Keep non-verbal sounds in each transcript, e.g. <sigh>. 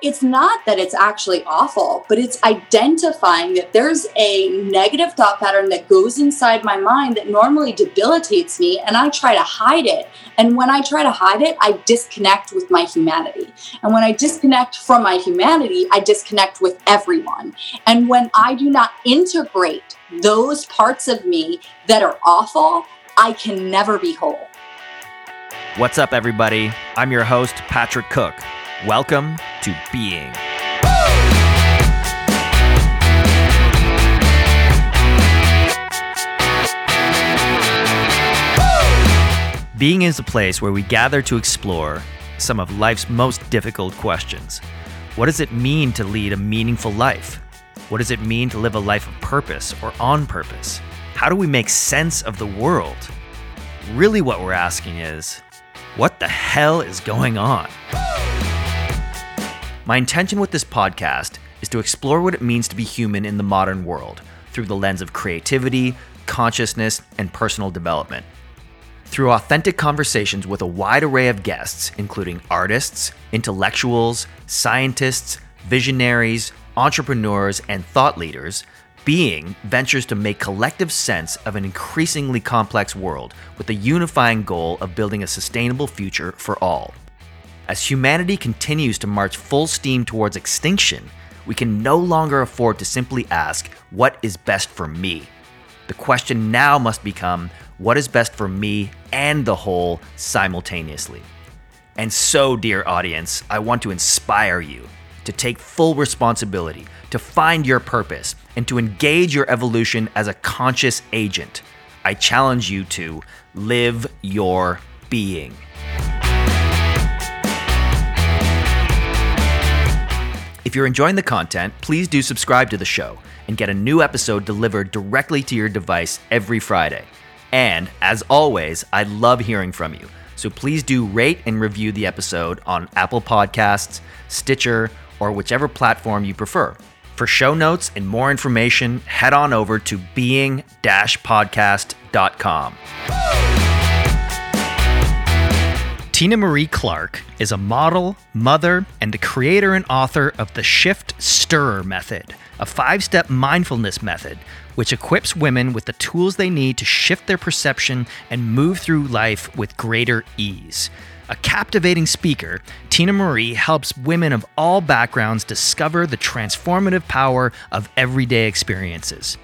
It's not that it's actually awful, but it's identifying that there's a negative thought pattern that goes inside my mind that normally debilitates me, and I try to hide it. And when I try to hide it, I disconnect with my humanity. And when I disconnect from my humanity, I disconnect with everyone. And when I do not integrate those parts of me that are awful, I can never be whole. What's up, everybody? I'm your host, Patrick Cook. Welcome to Being. Being is a place where we gather to explore some of life's most difficult questions. What does it mean to lead a meaningful life? What does it mean to live a life of purpose or on purpose? How do we make sense of the world? Really, what we're asking is what the hell is going on? My intention with this podcast is to explore what it means to be human in the modern world through the lens of creativity, consciousness, and personal development. Through authentic conversations with a wide array of guests, including artists, intellectuals, scientists, visionaries, entrepreneurs, and thought leaders, Being ventures to make collective sense of an increasingly complex world with the unifying goal of building a sustainable future for all. As humanity continues to march full steam towards extinction, we can no longer afford to simply ask, What is best for me? The question now must become, What is best for me and the whole simultaneously? And so, dear audience, I want to inspire you to take full responsibility, to find your purpose, and to engage your evolution as a conscious agent. I challenge you to live your being. If you're enjoying the content, please do subscribe to the show and get a new episode delivered directly to your device every Friday. And as always, I love hearing from you. So please do rate and review the episode on Apple Podcasts, Stitcher, or whichever platform you prefer. For show notes and more information, head on over to being podcast.com. Tina Marie Clark is a model, mother, and the creator and author of the Shift Stirrer Method, a five step mindfulness method which equips women with the tools they need to shift their perception and move through life with greater ease. A captivating speaker, Tina Marie helps women of all backgrounds discover the transformative power of everyday experiences.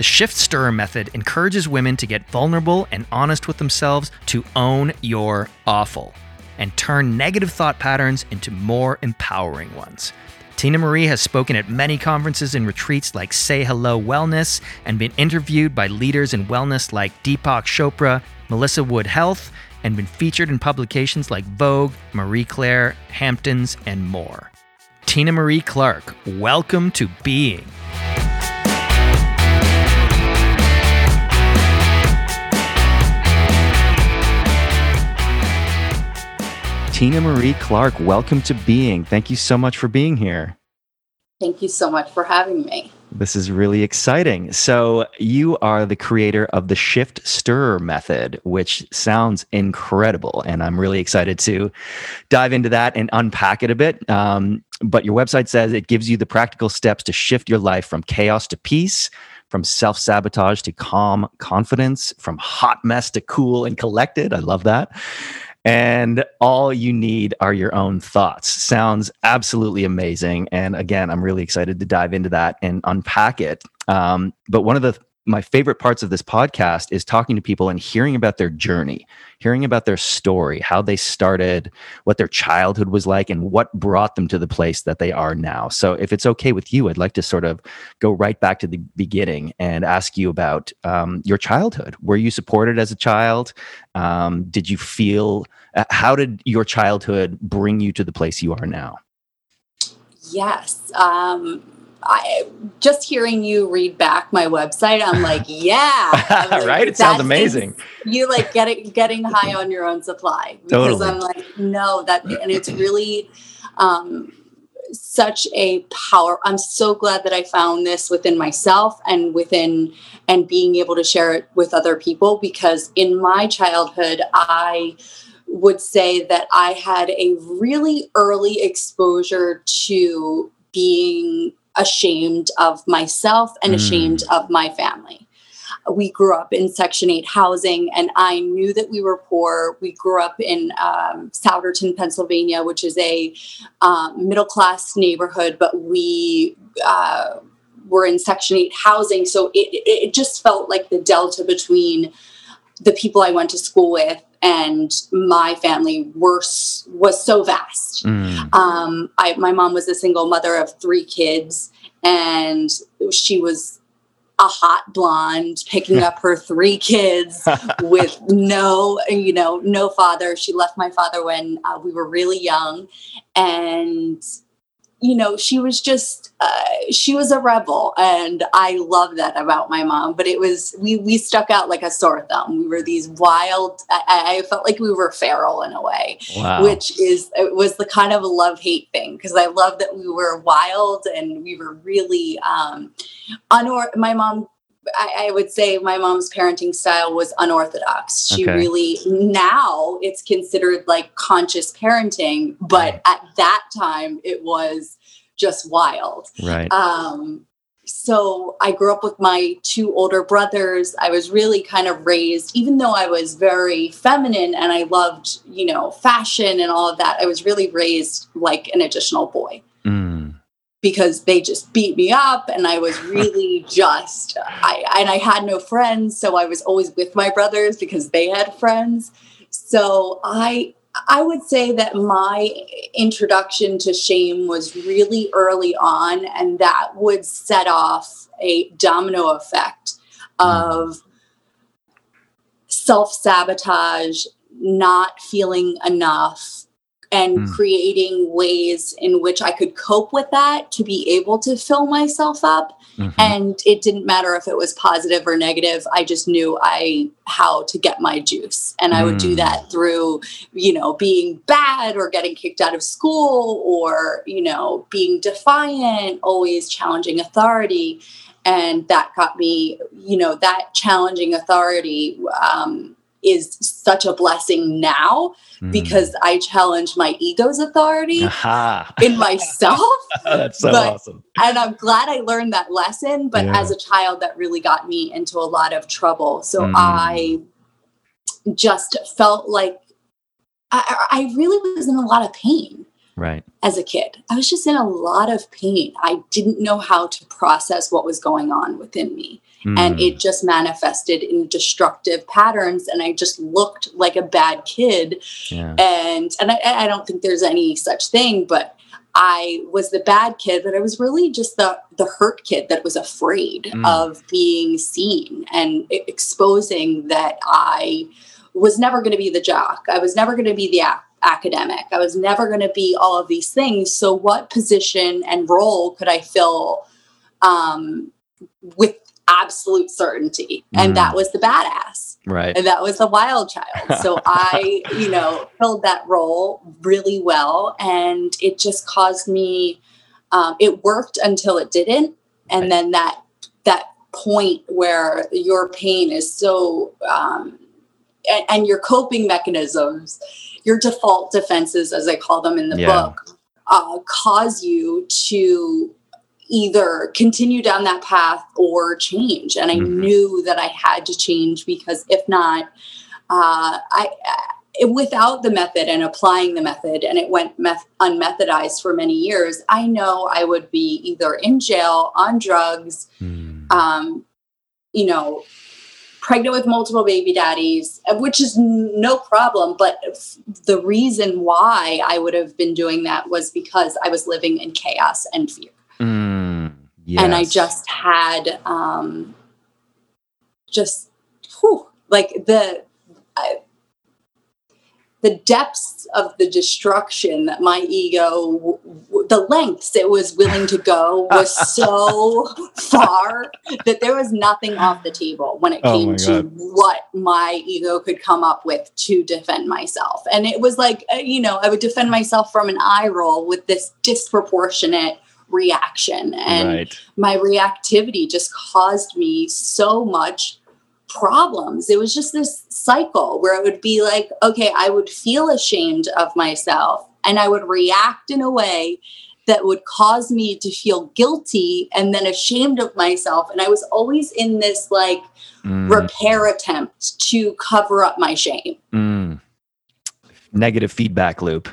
The Shift Stirrer method encourages women to get vulnerable and honest with themselves to own your awful and turn negative thought patterns into more empowering ones. Tina Marie has spoken at many conferences and retreats like Say Hello Wellness and been interviewed by leaders in wellness like Deepak Chopra, Melissa Wood Health, and been featured in publications like Vogue, Marie Claire, Hamptons, and more. Tina Marie Clark, welcome to Being. Tina Marie Clark, welcome to Being. Thank you so much for being here. Thank you so much for having me. This is really exciting. So, you are the creator of the Shift Stirrer method, which sounds incredible. And I'm really excited to dive into that and unpack it a bit. Um, but your website says it gives you the practical steps to shift your life from chaos to peace, from self sabotage to calm confidence, from hot mess to cool and collected. I love that and all you need are your own thoughts. Sounds absolutely amazing. And again, I'm really excited to dive into that and unpack it. Um, but one of the my favorite parts of this podcast is talking to people and hearing about their journey, hearing about their story, how they started, what their childhood was like, and what brought them to the place that they are now. So, if it's okay with you, I'd like to sort of go right back to the beginning and ask you about um, your childhood. Were you supported as a child? Um, did you feel, uh, how did your childhood bring you to the place you are now? Yes. Um, I just hearing you read back my website, I'm like, <laughs> yeah, <laughs> like, right. It sounds amazing. You like getting getting high on your own supply because totally. I'm like, no, that and it's really um, such a power. I'm so glad that I found this within myself and within and being able to share it with other people because in my childhood, I would say that I had a really early exposure to being ashamed of myself and mm. ashamed of my family. We grew up in Section 8 housing, and I knew that we were poor. We grew up in um, Souderton, Pennsylvania, which is a um, middle class neighborhood, but we uh, were in Section 8 housing. So it, it just felt like the delta between the people I went to school with and my family were was so vast. Mm. Um, I, my mom was a single mother of three kids, and she was a hot blonde picking <laughs> up her three kids with no, you know, no father. She left my father when uh, we were really young, and you know, she was just, uh, she was a rebel. And I love that about my mom. But it was, we, we stuck out like a sore thumb. We were these wild, I, I felt like we were feral in a way, wow. which is, it was the kind of a love hate thing. Cause I love that we were wild and we were really, um, unor- my mom I, I, would say my mom's parenting style was unorthodox. She okay. really now it's considered like conscious parenting, but at that time it was just wild. Right. Um, so I grew up with my two older brothers. I was really kind of raised, even though I was very feminine and I loved, you know, fashion and all of that, I was really raised like an additional boy. Mm because they just beat me up and I was really just I and I had no friends so I was always with my brothers because they had friends. So I I would say that my introduction to shame was really early on and that would set off a domino effect of self-sabotage not feeling enough and mm. creating ways in which I could cope with that to be able to fill myself up. Mm-hmm. And it didn't matter if it was positive or negative. I just knew I how to get my juice. And I would do that hmm. through, you know, being bad or getting kicked out of school or, you know, being defiant, always challenging authority. And that got me, you know, that challenging authority um, is such a blessing now mm. because I challenge my ego's authority Aha. in <laughs> myself. That's so but, awesome. And I'm glad I learned that lesson. But yeah. as a child, that really got me into a lot of trouble. So mm. I just felt like I, I really was in a lot of pain right as a kid i was just in a lot of pain i didn't know how to process what was going on within me mm. and it just manifested in destructive patterns and i just looked like a bad kid yeah. and and I, I don't think there's any such thing but I was the bad kid, but I was really just the the hurt kid that was afraid mm. of being seen and exposing that I was never going to be the jock. I was never going to be the academic. I was never going to be all of these things. So, what position and role could I fill um, with absolute certainty? And mm. that was the badass. Right. And that was the wild child. <laughs> So, I, you know, filled that role really well. And it just caused me, um, it worked until it didn't. And right. then that, that point where your pain is so, um, and, and your coping mechanisms your default defenses, as I call them in the yeah. book, uh, cause you to either continue down that path or change. And I mm-hmm. knew that I had to change because if not, uh, I, without the method and applying the method, and it went meth- unmethodized for many years, I know I would be either in jail on drugs, mm. um, you know, pregnant with multiple baby daddies, uh, which is no problem. But the reason why I would have been doing that was because I was living in chaos and fear. Mm, yes. And I just had um, just whew, like the. I, the depths of the destruction that my ego the lengths it was willing to go was <laughs> so far that there was nothing off the table when it oh came oh to what my ego could come up with to defend myself and it was like uh, you know i would defend myself from an eye roll with this disproportionate reaction and right. my reactivity just caused me so much problems. It was just this cycle where it would be like, okay, I would feel ashamed of myself and I would react in a way that would cause me to feel guilty and then ashamed of myself. And I was always in this like mm. repair attempt to cover up my shame. Mm. Negative feedback loop.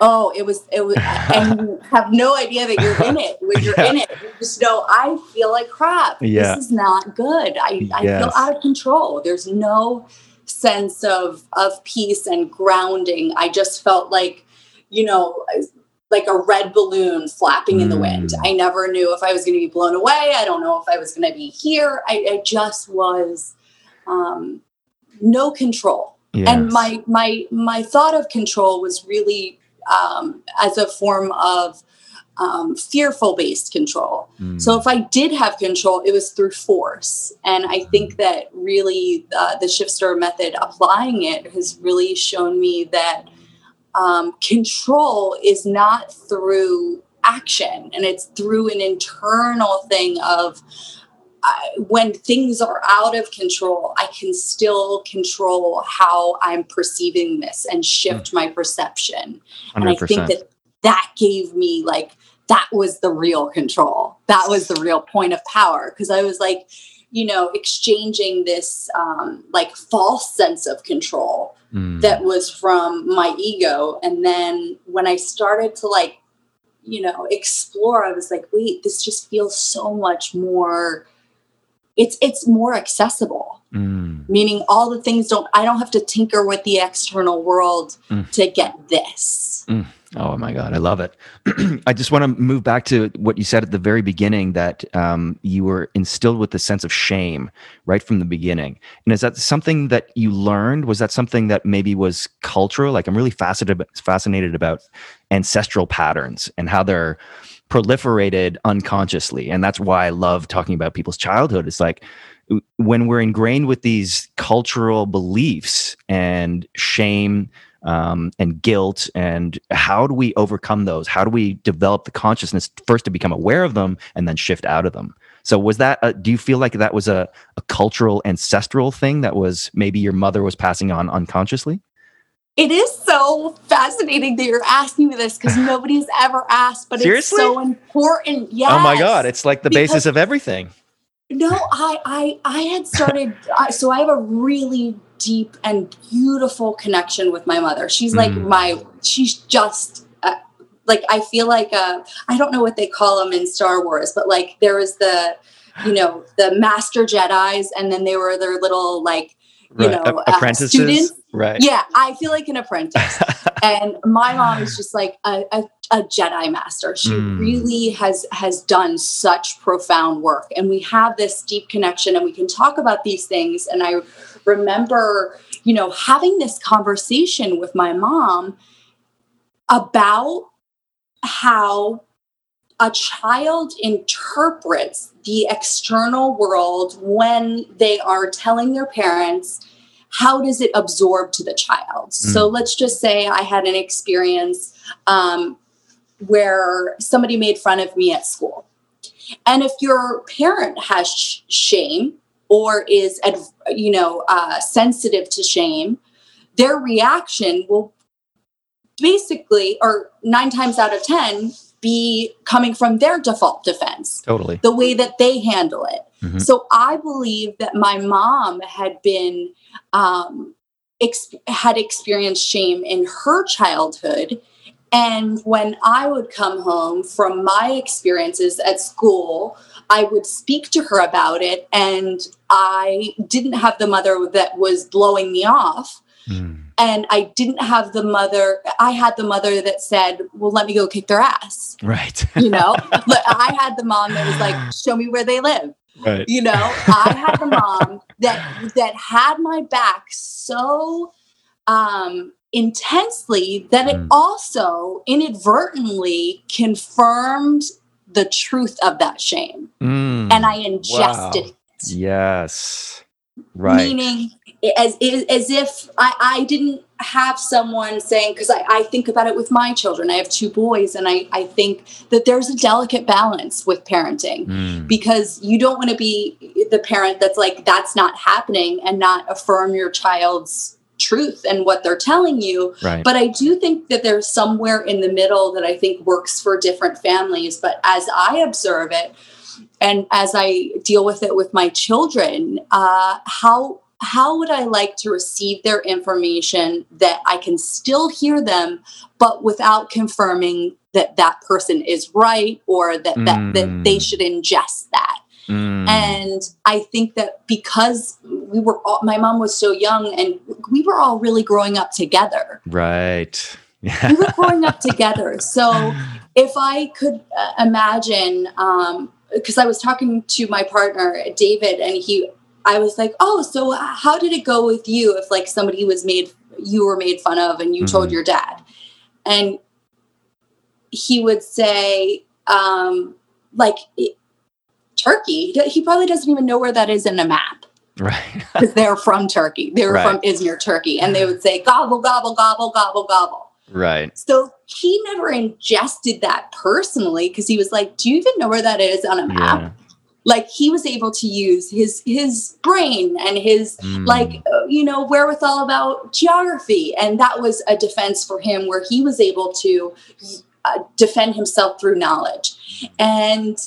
Oh, it was it was, <laughs> and you have no idea that you're in it. When you're yeah. in it, you just know I feel like crap. Yeah. This is not good. I, I yes. feel out of control. There's no sense of of peace and grounding. I just felt like, you know, like a red balloon flapping mm. in the wind. Mm. I never knew if I was going to be blown away. I don't know if I was going to be here. I, I just was um, no control. Yes. And my my my thought of control was really um, as a form of um, fearful based control. Mm. So if I did have control, it was through force. And I think mm. that really uh, the shift stir method, applying it, has really shown me that um, control is not through action and it's through an internal thing of I, when things are out of control, I can still control how I'm perceiving this and shift mm. my perception. 100%. And I think that that gave me like, that was the real control. That was the real point of power. Cause I was like, you know, exchanging this um, like false sense of control mm. that was from my ego. And then when I started to like, you know, explore, I was like, wait, this just feels so much more it's it's more accessible mm. meaning all the things don't i don't have to tinker with the external world mm. to get this mm. oh my god i love it <clears throat> i just want to move back to what you said at the very beginning that um, you were instilled with the sense of shame right from the beginning and is that something that you learned was that something that maybe was cultural like i'm really fascinated fascinated about ancestral patterns and how they're proliferated unconsciously. And that's why I love talking about people's childhood. It's like when we're ingrained with these cultural beliefs and shame um, and guilt, and how do we overcome those? How do we develop the consciousness first to become aware of them and then shift out of them? So was that? A, do you feel like that was a, a cultural ancestral thing that was maybe your mother was passing on unconsciously? It is so fascinating that you're asking me this because nobody's ever asked, but Seriously? it's so important. Yes. Oh my God. It's like the basis of everything. No, I I I had started so I have a really deep and beautiful connection with my mother. She's like mm. my she's just uh, like I feel like uh I don't know what they call them in Star Wars, but like there was the you know the master Jedi's and then they were their little like you right. know apprentices uh, students right. Yeah i feel like an apprentice. <laughs> And my mom is just like a, a, a jedi master. She mm. really has has done such profound work. And we have this deep connection and we can talk about these things. And i remember you know having this conversation with my mom about how a child interprets the external world when they are telling their parents how does it absorb to the child mm. so let's just say i had an experience um, where somebody made fun of me at school and if your parent has sh- shame or is you know uh, sensitive to shame their reaction will basically or nine times out of ten be coming from their default defense. Totally. The way that they handle it. Mm-hmm. So I believe that my mom had been, um, ex- had experienced shame in her childhood. And when I would come home from my experiences at school, I would speak to her about it. And I didn't have the mother that was blowing me off. Mm and I didn't have the mother. I had the mother that said, "Well, let me go kick their ass." Right. you know, <laughs> I had the mom that was like, "Show me where they live." Right. You know, I had a mom that that had my back so um, intensely that it mm. also inadvertently confirmed the truth of that shame, mm. and I ingested wow. it. Yes. Right. Meaning, as as if I, I didn't have someone saying, because I, I, think about it with my children, I have two boys, and I, I think that there's a delicate balance with parenting mm. because you don't want to be the parent that's like, that's not happening and not affirm your child's truth and what they're telling you. Right. But I do think that there's somewhere in the middle that I think works for different families. But as I observe it, and as I deal with it with my children, uh, how how would I like to receive their information that I can still hear them, but without confirming that that person is right or that mm. that, that they mm. should ingest that. Mm. And I think that because we were all, my mom was so young and we were all really growing up together. Right. <laughs> we were growing up together. So if I could uh, imagine, because um, I was talking to my partner, David, and he, I was like, oh, so how did it go with you if like somebody was made, you were made fun of and you mm-hmm. told your dad? And he would say, um, like, Turkey. He probably doesn't even know where that is in a map. Right. <laughs> Because they're from Turkey. They were right. from Izmir, Turkey. And they would say, gobble, gobble, gobble, gobble, gobble. Right. So he never ingested that personally because he was like, Do you even know where that is on a map? Yeah. Like he was able to use his his brain and his mm. like uh, you know wherewithal about geography, and that was a defense for him where he was able to uh, defend himself through knowledge. And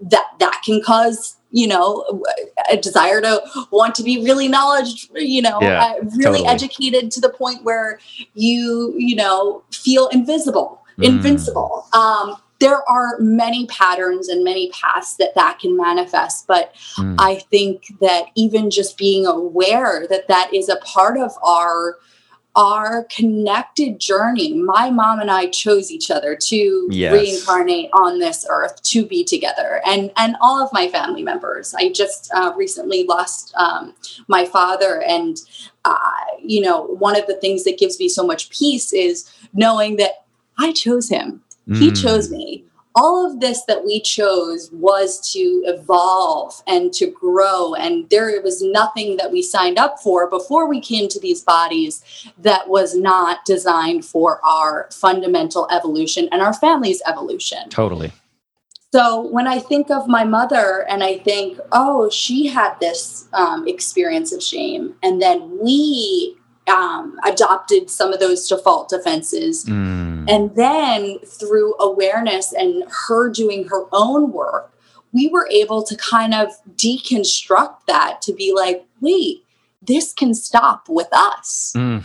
that that can cause you know a desire to want to be really knowledge you know yeah, uh, really totally. educated to the point where you you know feel invisible mm. invincible um there are many patterns and many paths that that can manifest but mm. i think that even just being aware that that is a part of our our connected journey. My mom and I chose each other to yes. reincarnate on this earth to be together, and and all of my family members. I just uh, recently lost um, my father, and uh, you know, one of the things that gives me so much peace is knowing that I chose him. Mm. He chose me all of this that we chose was to evolve and to grow. And there was nothing that we signed up for before we came to these bodies that was not designed for our fundamental evolution and our family's evolution. Totally. So when I think of my mother and I think, oh, she had this um, experience of shame, and then we um, adopted some of those default defenses. Mm. And then through awareness and her doing her own work, we were able to kind of deconstruct that to be like, wait, this can stop with us. Mm.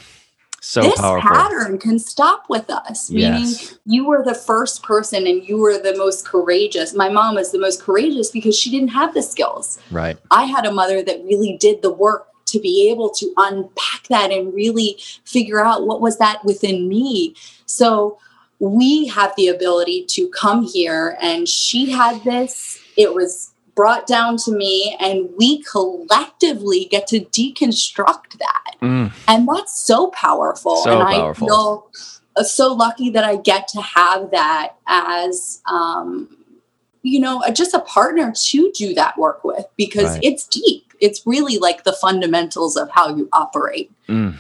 So this powerful. pattern can stop with us. Meaning, yes. you were the first person and you were the most courageous. My mom was the most courageous because she didn't have the skills. Right. I had a mother that really did the work to be able to unpack that and really figure out what was that within me. So we have the ability to come here and she had this, it was brought down to me and we collectively get to deconstruct that. Mm. And that's so powerful. So and powerful. I feel uh, so lucky that I get to have that as um, you know, just a partner to do that work with because right. it's deep it's really like the fundamentals of how you operate. Mm,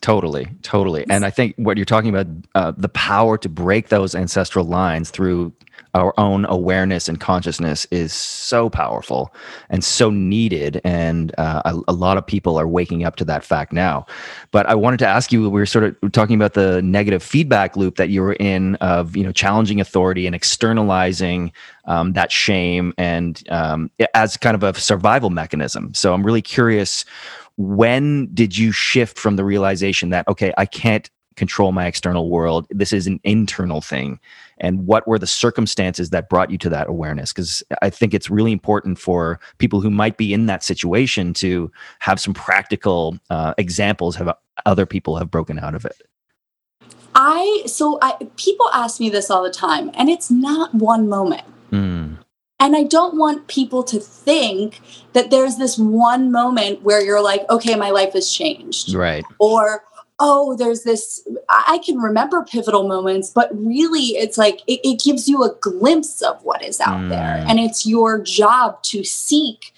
totally, totally. And I think what you're talking about, uh, the power to break those ancestral lines through our own awareness and consciousness is so powerful and so needed. And uh, a, a, lot of people are waking up to that fact now. But i wanted to ask you we were sort of talking about the negative feedback loop that you were in of you know challenging authority and externalizing um, that shame and um, as kind of a survival mechanism. So i'm really curious when did you shift from the realization that okay i can't control my external world. This is an internal thing. And what were the circumstances that brought you to that awareness? Because I think it's really important for people who might be in that situation to have some practical uh, examples of other people have broken out of it. I so I people ask me this all the time, and it's not one moment. Mm. And I don't want people to think that there's this one moment where you're like, okay, my life has changed. Right. Or oh, there's this, I can remember pivotal moments, but really it's like it, it gives you a glimpse of what is out mm. there. And it's your job to seek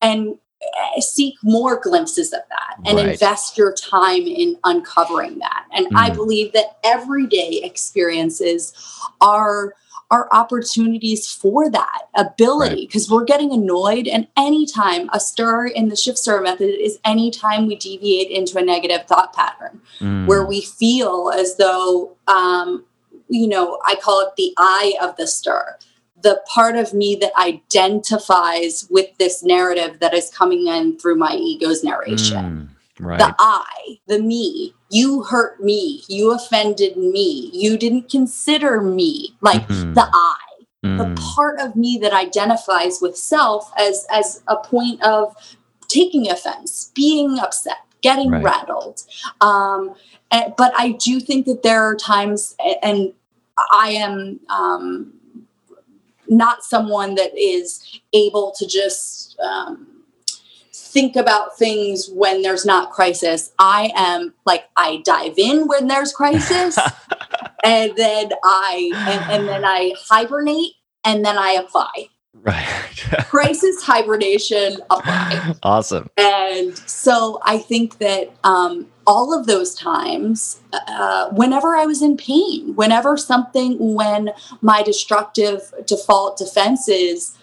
and eh, seek more glimpses of that and Right. invest your time in uncovering that and i Mm. believe that everyday experiences are are opportunities for that ability because we're getting annoyed and anytime a stir in the shift stir method is anytime we deviate into a negative thought pattern Mm. where we feel as though um, you know i call it the eye of the stir the part of me that identifies with this narrative that is coming in through my ego's narration Mm. Right. the I, the me. You hurt me. You offended me. You didn't consider me. Like Mhm. the I, the Mm. part of me that identifies with self as as a point of taking offense, being upset, getting Right. rattled. Um, and, but I do think that there are times, and I am um, not someone that is able to just um, think about things when there's not crisis. I am like I dive in when there's crisis, <laughs> and then I and, and then I hibernate, and then I apply. right. <laughs> Crisis hibernation apply. awesome. And so I think that um, all of those times, uh, whenever I was in pain, whenever something, when my destructive default defenses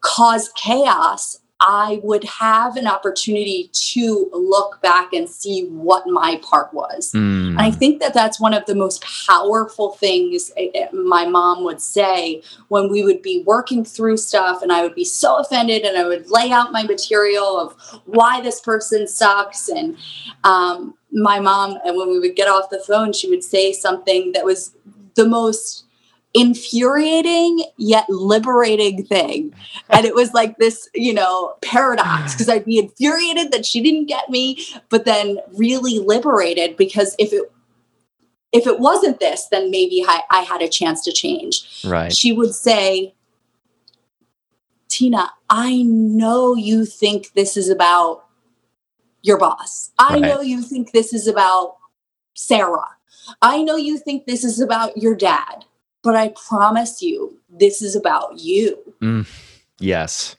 caused chaos, I would have an opportunity to look back and see what my part was. Mm. And I think that that's one of the most powerful things eh, eh, my mom would say when we would be working through stuff and I would be so offended and I would lay out my material of why this person sucks. And um, my mom, and when we would get off the phone, she would say something that was the most infuriating yet liberating thing. And it was like this, you know, paradox <sighs> because I'd be infuriated that she didn't get me, but then really liberated because if it if it wasn't this, then maybe I, I had a chance to change. right. She would say, Tina, I know you think this is about your boss. I Right. know you think this is about Sarah. I know you think this is about your dad, but I promise you, this is about you. Yes.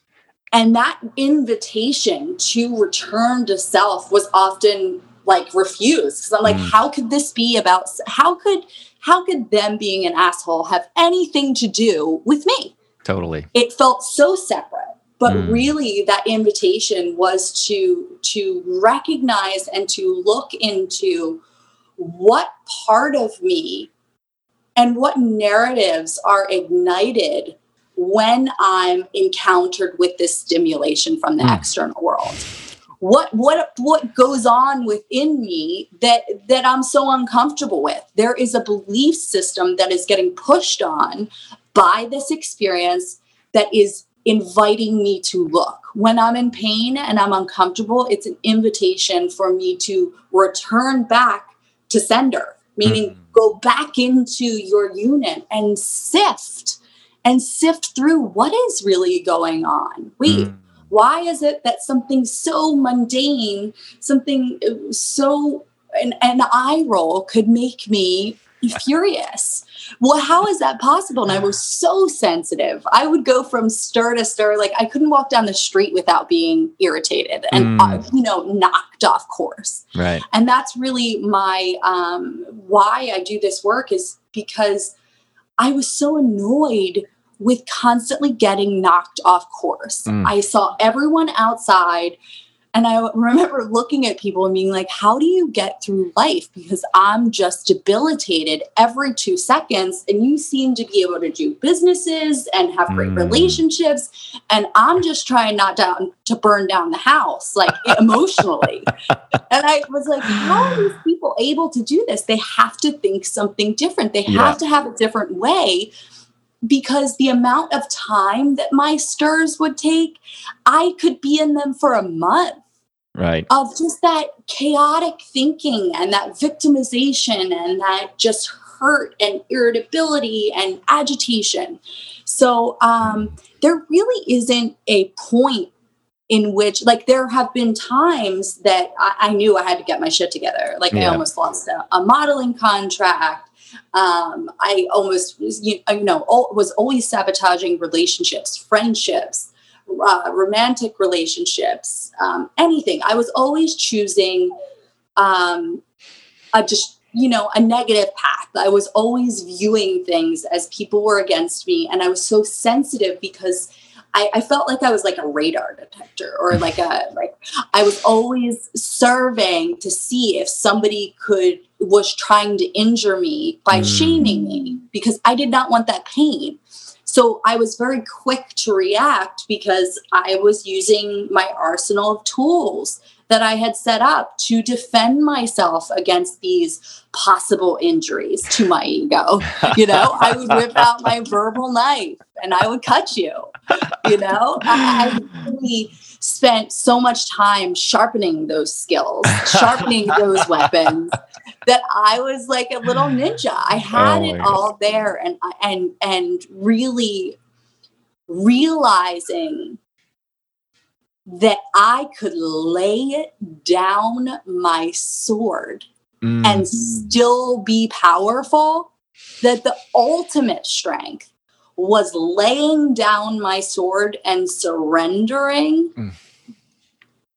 And that invitation to return to self was often like refused because I'm like, Mm. how could this be about? How could how could them being an asshole have anything to do with me? Totally. It felt so separate. But Mm. really, that invitation was to to recognize and to look into what part of me and what narratives are ignited when I'm encountered with this stimulation from the Mm. external world. What what what goes on within me that that I'm so uncomfortable with? There is a belief system that is getting pushed on by this experience that is inviting me to look. When I'm in pain and I'm uncomfortable, it's an invitation for me to return back to sender, meaning Mhm. Go back into your unit and sift and sift through what is really going on. Wait, Mm. why is it that something so mundane, something uh, so an, an eye roll could make me furious? Well, how is that possible? And I was so sensitive. I would go from stir to stir. Like I couldn't walk down the street without being irritated and, Mm. uh, you know, knocked off course Right. and that's really my um, why i do this work is because i was so annoyed with constantly getting knocked off course Mm. i saw everyone outside and i remember looking at people and being like how do you get through life because i'm just debilitated every two seconds and you seem to be able to do businesses and have great Mm. relationships and i'm just trying not down to burn down the house like <laughs> emotionally and I was like, how are these people able to do this? They have to think something different. They have Yeah. to have a different way because the amount of time that my stirs would take, I could be in them for a month Right. of just that chaotic thinking and that victimization and that just hurt and irritability and agitation. So um, there really isn't a point in which, like, there have been times that I, I knew I had to get my shit together. Like, I almost lost a, a modeling contract. Um, I almost, you, you know, was always sabotaging relationships, friendships, uh, romantic relationships, um, anything. I was always choosing um, a just you know a negative path. I was always viewing things as people were against me, and I was so sensitive because I, I, felt like I was like a radar detector or like a like I was always serving to see if somebody could was trying to injure me by mm. shaming me because I did not want that pain. So I was very quick to react because I was using my arsenal of tools that I had set up to defend myself against these possible injuries to my ego. You know, I would whip out my <laughs> verbal knife and I would cut you. You know, I, I really spent so much time sharpening those skills, sharpening those weapons that I was like a little <sighs> ninja. I had oh it all there and and and really realizing that I could lay down my sword mm. and still be powerful, that the ultimate strength was laying down my sword and surrendering. Mm.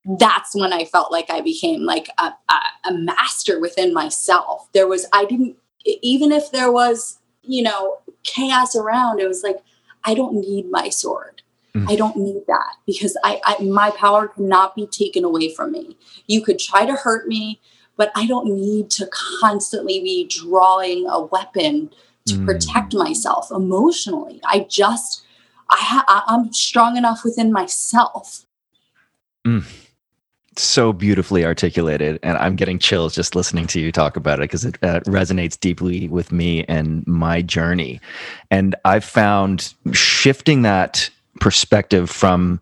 That's when I felt like I became like a, a, a master within myself. There was, I didn't, even if there was, you know, chaos around, it was like, I don't need my sword. Mm. I don't need that because I, I my power cannot be taken away from me. You could try to hurt me, but I don't need to constantly be drawing a weapon to mm. protect myself emotionally. I just I ha- I'm strong enough within myself. Mm. So beautifully articulated, and I'm getting chills just listening to you talk about it because it uh, resonates deeply with me and my journey. And I've found shifting that perspective from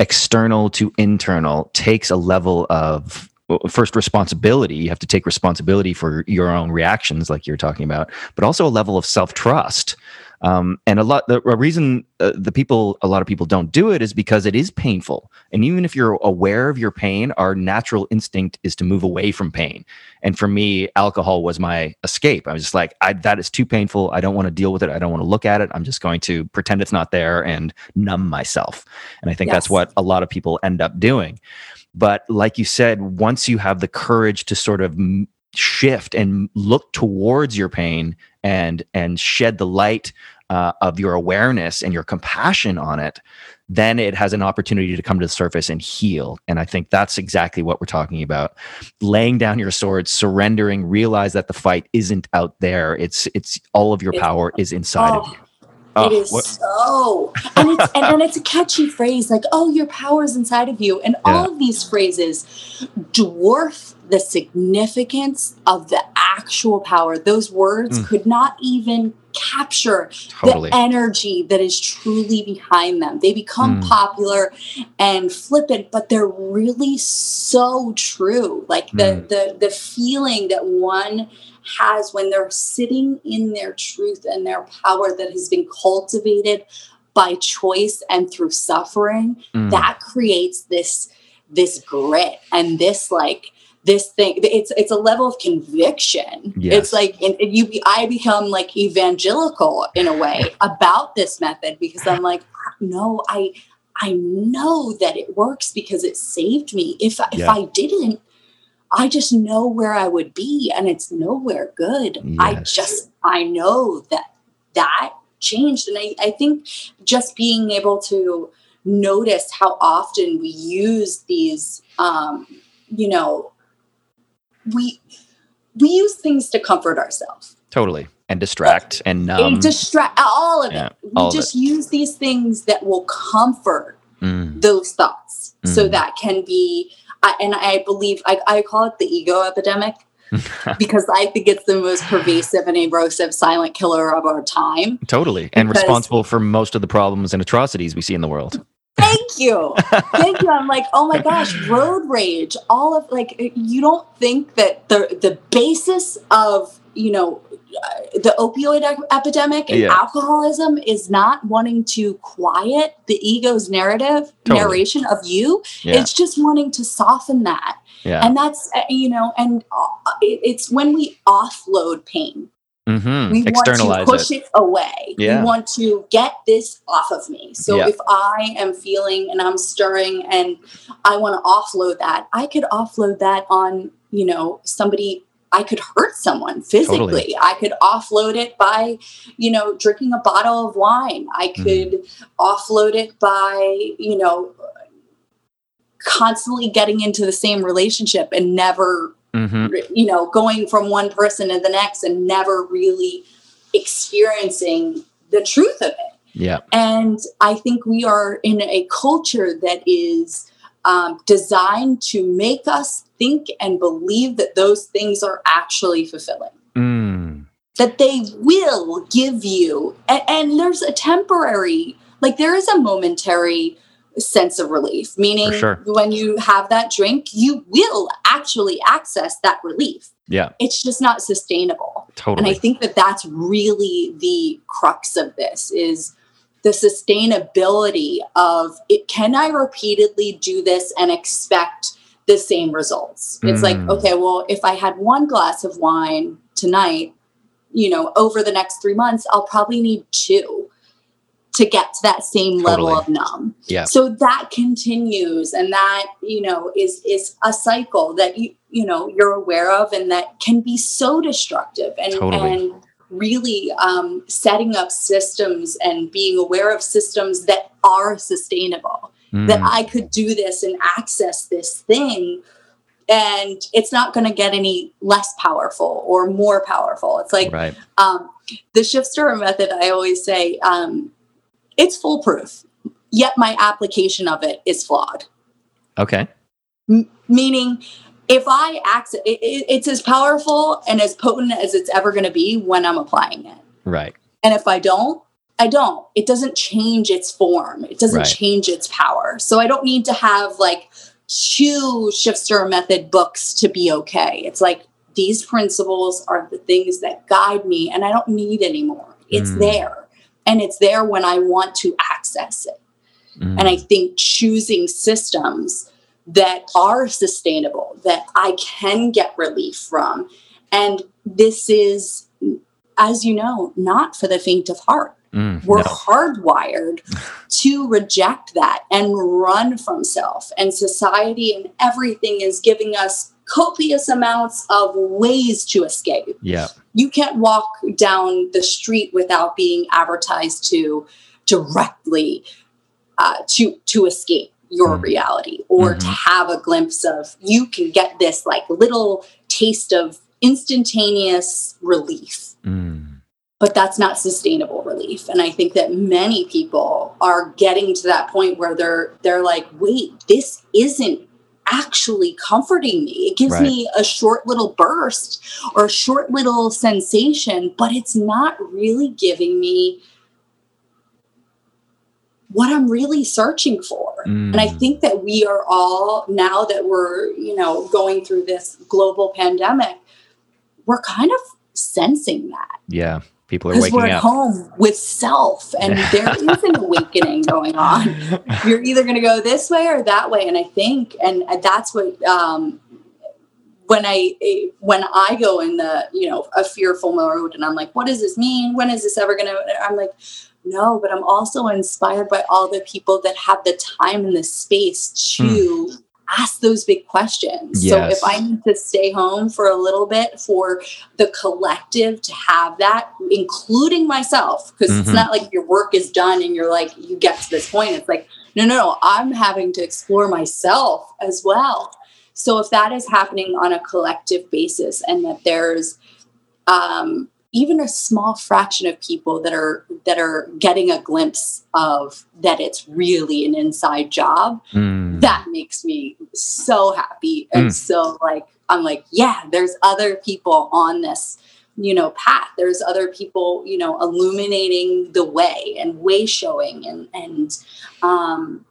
external to internal takes a level of first responsibility you have to take responsibility for your own reactions like you're talking about but also a level of self-trust um, and a lot the a reason uh, the people a lot of people don't do it is because it is painful. And even if you're aware of your pain our natural instinct is to move away from pain. And for me alcohol was my escape. I was just like I, that is too painful. I don't want to deal with it. I don't want to look at it. I'm just going to pretend it's not there and numb myself. And i think yes. that's what a lot of people end up doing. But like you said once you have the courage to sort of shift and look towards your pain and and shed the light uh, of your awareness and your compassion on it then it has an opportunity to come to the surface and heal. And i think that's exactly what we're talking about. Laying down your sword surrendering realize that the fight isn't out there. It's it's all of your power is inside oh. of you Oh, it is what? so, and it's and, and, it's a catchy phrase like, "Oh, your power is inside of you," and yeah. all of these phrases dwarf the significance of the actual power. Those words mm. could not even capture totally. the energy that is truly behind them. They become mm. popular and flippant, but they're really so true. Like the mm. the the feeling that one has when they're sitting in their truth and their power that has been cultivated by choice and through suffering mm. that creates this this grit and this like this thing it's it's a level of conviction yes. it's like you i become like evangelical in a way <laughs> about this method because i'm like no i i know that it works because it saved me if yeah. if i didn't I just know where I would be and it's nowhere good. Yes. I just, I know that that changed. And I, I think just being able to notice how often we use these, um, you know, we, we use things to comfort ourselves. Totally. And distract and numb. And distract all of yeah, it. We just it. use these things that will comfort mm. those thoughts. Mm. So that can be I, and I believe I, I call it the ego epidemic <laughs> because I think it's the most pervasive and erosive silent killer of our time. Totally. And responsible for most of the problems and atrocities we see in the world. Thank you. <laughs> Thank you. I'm like, oh my gosh, road rage, all of like you don't think that the the basis of, you know, the opioid epidemic and yeah. alcoholism is not wanting to quiet the ego's narrative totally. narration of you yeah. it's just wanting to soften that yeah. and that's uh, you know and uh, it's when we offload pain Mm-hmm. We want to push it. it, away. Yeah. We want to get this off of me. So if I am feeling and I'm stirring and I want to offload that, I could offload that on, you know, somebody I could hurt someone physically. Totally. I could offload it by, you know, drinking a bottle of wine. I Mm-hmm. could offload it by, you know, constantly getting into the same relationship and never hmm you know, going from one person to the next and never really experiencing the truth of it. Yeah. And I think we are in a culture that is um, designed to make us think and believe that those things are actually fulfilling. Mm. That they will give you, and, and there's a temporary, like there is a momentary sense of relief, meaning sure. when you have that drink, you will actually access that relief Yeah. it's just not sustainable Totally. and i think that that's really the crux of this is the sustainability of it can i repeatedly do this and expect the same results it's like Mm. okay well if i had one glass of wine tonight you know over the next three months i'll probably need two to get to that same level of numb Yeah. so that continues and that you know is is a cycle that you you know you're aware of and that can be so destructive and Totally. and really um, setting up systems and being aware of systems that are sustainable that Mm. i could do this and access this thing and it's not going to get any less powerful or more powerful it's like right. um, the shift stirrer method i always say um, it's foolproof yet my application of it is flawed Okay. M- meaning if i access it, it, it's as powerful and as potent as it's ever going to be when i'm applying it Right. and if i don't i don't it doesn't change its form it doesn't Right. change its power so i don't need to have like two shift stirrer method books to be okay it's like these principles are the things that guide me and i don't need anymore it's Mm. there and it's there when i want to access it Mm. and I think choosing systems that are sustainable, that I can get relief from. And this is, as you know, not for the faint of heart. Mm. We're No. hardwired <laughs> to reject that and run from self. And society and everything is giving us copious amounts of ways to escape Yeah. you can't walk down the street without being advertised to directly uh, to to escape your Mm. reality or Mhm. to have a glimpse of you can get this like little taste of instantaneous relief Mm. but that's not sustainable relief and i think that many people are getting to that point where they're they're like wait this isn't actually comforting me it gives Right. me a short little burst or a short little sensation but it's not really giving me what i'm really searching for and I Mm. think that we are all, now that we're, you know, going through this global pandemic, we're kind of sensing that Yeah. People are because we're at up. home with self and <laughs> there is an awakening going on. You're either going to go this way or that way. And I think, and that's what, um, when I when I go in the you know a fearful mode and I'm like, what does this mean? When is this ever gonna? I'm like, no, but I'm also inspired by all the people that have the time and the space to ask those big questions. Yes. So if I need to stay home for a little bit for the collective to have that, including myself, because it's Mhm. not like your work is done and you're like, you get to this point. It's like, no, no, no, I'm having to explore myself as well. So if that is happening on a collective basis and that there's um, even a small fraction of people that are that are getting a glimpse of that it's really an inside job, Mm. that makes me so happy and Mm. so like i'm like yeah there's other people on this you know path there's other people you know illuminating the way and way showing and and um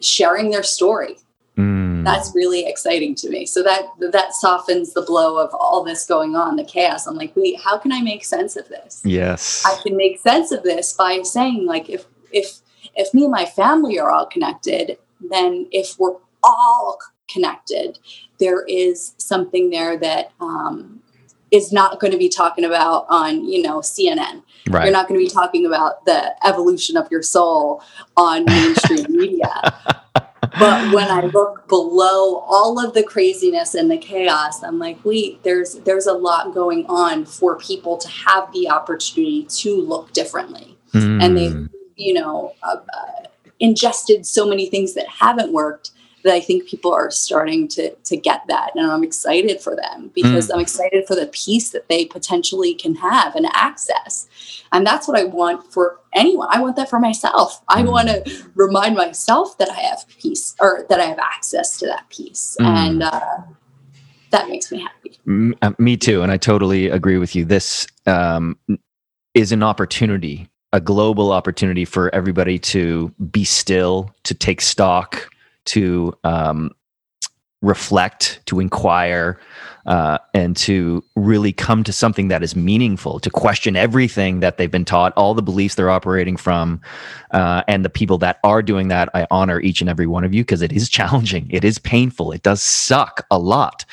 sharing their story Mm. That's really exciting to me. So that that softens the blow of all this going on the chaos. I'm like wait how can i make sense of this? Yes. I can make sense of this by saying like if if if me and my family are all connected, then if we're all connected, there is something there that um, is not going to be talking about on you know cnn right. you're not going to be talking about the evolution of your soul on mainstream <laughs> media but when i look below all of the craziness and the chaos i'm like wait there's there's a lot going on for people to have the opportunity to look differently mm. and they hmm. you know uh, uh, ingested so many things that haven't worked that I think people are starting to to get that, and I'm excited for them because mm. I'm excited for the peace that they potentially can have and access, and that's what I want for anyone. I want that for myself. I mm. want to remind myself that I have peace or that I have access to that peace, mm. and uh, that makes me happy. Uh, me too, and I totally agree with you. This um, is an opportunity a global opportunity for everybody to be still, to take stock, to um, reflect, to inquire, uh, and to really come to something that is meaningful, to question everything that they've been taught, all the beliefs they're operating from, uh, and the people that are doing that. I honor each and every one of you because it is <laughs> challenging, it is painful, it does suck a lot.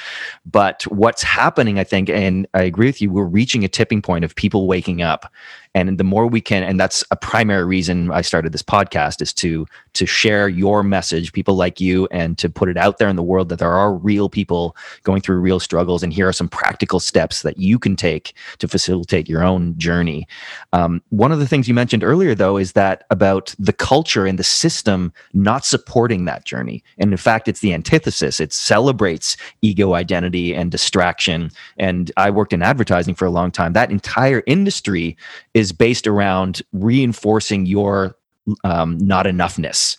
But what's happening, I think, and I agree with you, we're reaching a tipping point of people waking up and the more we can and that's a primary reason i started this podcast is to to share your message people like you and to put it out there in the world that there are real people going through real struggles. And here are some practical steps that you can take to facilitate your own journey. Um, one of the things you mentioned earlier though is that about the culture and the system not supporting that journey. And in fact it's the antithesis. It celebrates ego identity and distraction. And i worked in advertising for a long time. That entire industry is based around reinforcing your um, not enoughness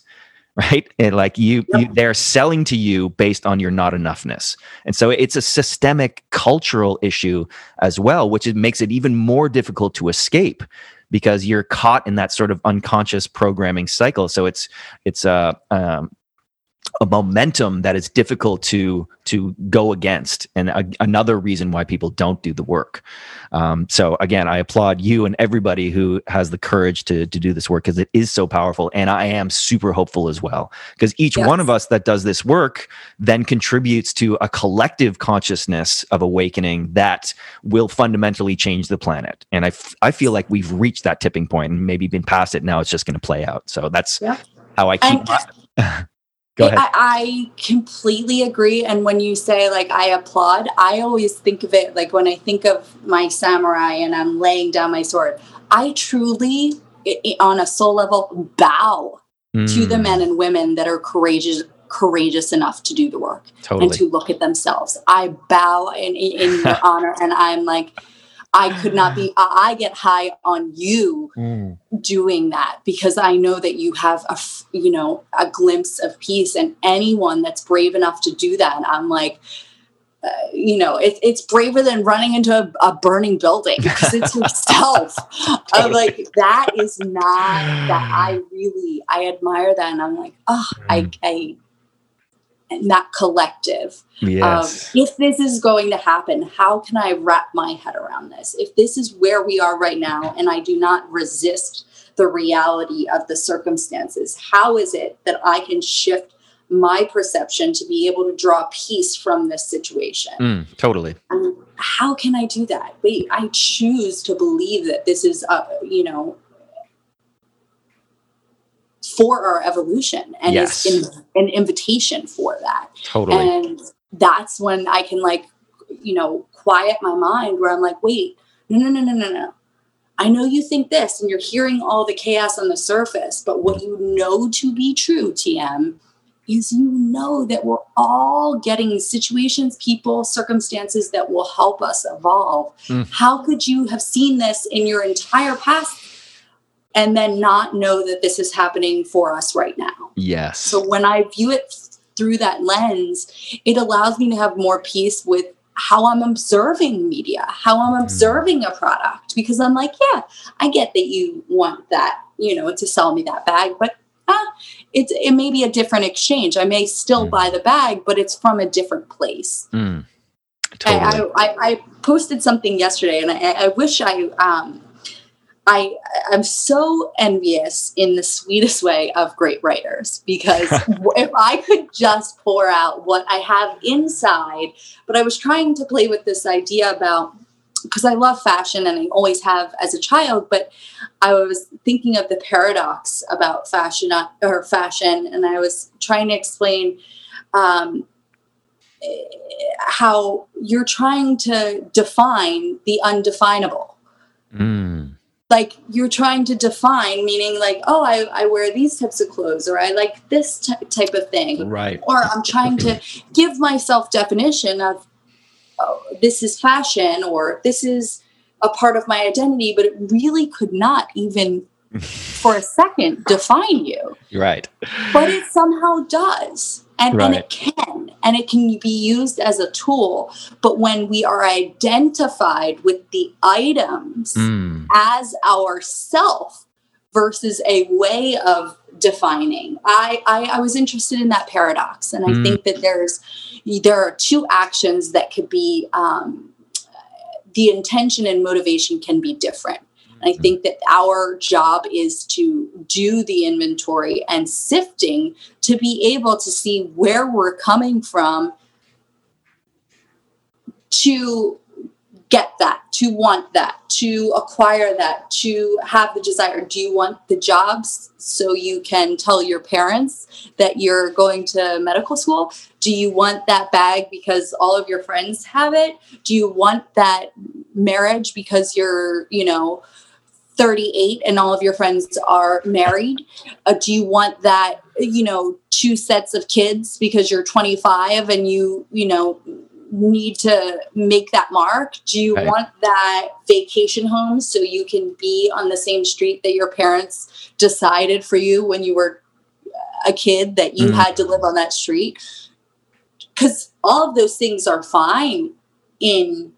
right? And like you, yep. you, they're selling to you based on your not enoughness. And so it's a systemic cultural issue as well which it makes it even more difficult to escape because you're caught in that sort of unconscious programming cycle. So it's it's a um, a momentum that is difficult to to go against and a, another reason why people don't do the work. Um, so again i applaud you and everybody who has the courage to to do this work because it is so powerful and i am super hopeful as well. Because each yes. one of us that does this work then contributes to a collective consciousness of awakening that will fundamentally change the planet. And I, f- I feel like we've reached that tipping point and maybe been past it. Now it's just going to play out. So that's yeah. how i keep <laughs> Go ahead. I, I, completely agree. And when you say like I applaud, I always think of it like when I think of my samurai and I'm laying down my sword, I truly, on a soul level, bow mm. to the mm. men and women that are courageous courageous enough to do the work totally. and to look at themselves. I bow in, in your <laughs> honor and I'm like, I could not be, <sighs> I get high on you mm. doing that because I know that you have a, you know, a glimpse of peace and anyone that's brave enough to do that. I'm like, uh, you know, it, it's braver than running into a, a burning building because it's <laughs> yourself. totally. I'm like, that is not that I <sighs> really, I admire that. And I'm like, oh, mm. I, I that collective. Yes. Um, if this is going to happen, how can I wrap my head around this? If this is where we are right now and I do not resist the reality of the circumstances, how is it that I can shift my perception to be able to draw peace from this situation? Mm, totally. Um, how can I do that? Wait, I choose to believe that this is, uh, you know, for our evolution and yes. in, an invitation for that. Totally. And that's when I can like, you know, quiet my mind where I'm like, wait, no, no, no, no, no, no. I know you think this and you're hearing all the chaos on the surface, but what you know to be true, TM, is you know that we're all getting situations, people, circumstances that will help us evolve. Mm. How could you have seen this in your entire past and then not know that this is happening for us right now. Yes. So when I view it through that lens, it allows me to have more peace with how I'm observing media, how I'm mm. observing a product, because I'm like, yeah, I get that you want that, you know, to sell me that bag, but uh, it's it may be a different exchange. I may still mm. buy the bag, but it's from a different place. Mm. Totally. I, I, I, posted something yesterday, and I, I wish I um, I am so envious in the sweetest way of great writers because <laughs> if I could just pour out what I have inside, but I was trying to play with this idea about because I love fashion and I always have as a child, but I was thinking of the paradox about fashion or fashion, and I was trying to explain um, how you're trying to define the undefinable. Mm. Like you're trying to define, meaning like, oh, I, I wear these types of clothes, or I like this t- type of thing, right? Or I'm trying to <laughs> give myself definition of oh, this is fashion, or this is a part of my identity, but it really could not even for a second define you. Right. But it somehow does. And, right. and it can. And it can be used as a tool. But when we are identified with the items mm. as our self versus a way of defining, I, I, I was interested in that paradox. And I mm. think that there's there are two actions that could be um, the intention and motivation can be different. I mm-hmm. think that our job is to do the inventory and sifting to be able to see where we're coming from to get that, to want that, to acquire that, to have the desire. Do you want the jobs so you can tell your parents that you're going to medical school? Do you want that bag because all of your friends have it? Do you want that marriage because you're, you know, 38 and all of your friends are married? Uh, do you want that, you know, two sets of kids because you're 25 and you, you know, need to make that mark? Do you right. want that vacation home so you can be on the same street that your parents decided for you when you were a kid that you mm. had to live on that street? Because all of those things are fine in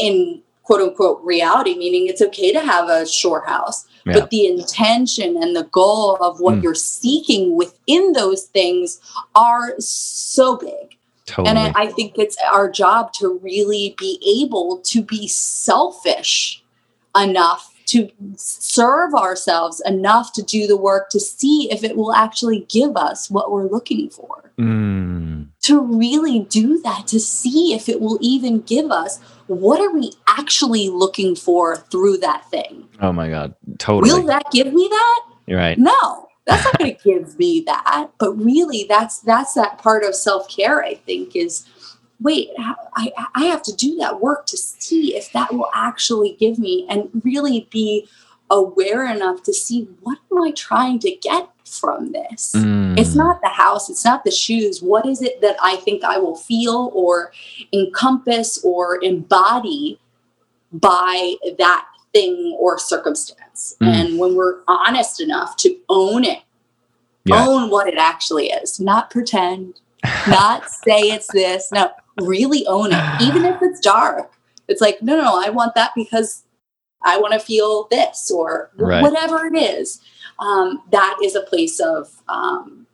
in quote unquote reality, meaning it's okay to have a shore house. Yeah. But the intention and the goal of what mm. you're seeking within those things are so big. Totally. And I, I think it's our job to really be able to be selfish enough to serve ourselves enough to do the work to see if it will actually give us what we're looking for. Mm. To really do that, to see if it will even give us what are we actually looking for through that thing. Oh my God. Totally. Will that give me that? You're right. No that's not going to give me that but really that's that's that part of self-care i think is wait I, I have to do that work to see if that will actually give me and really be aware enough to see what am i trying to get from this mm. it's not the house it's not the shoes what is it that i think i will feel or encompass or embody by that thing or circumstance. Mm. And when we're honest enough to own it, yeah. own what it actually is, not pretend, <laughs> not say it's this, no, really own it, even if it's dark. It's like, no, no, no, I want that because I want to feel this or right. whatever it is. Um, that is a place of um,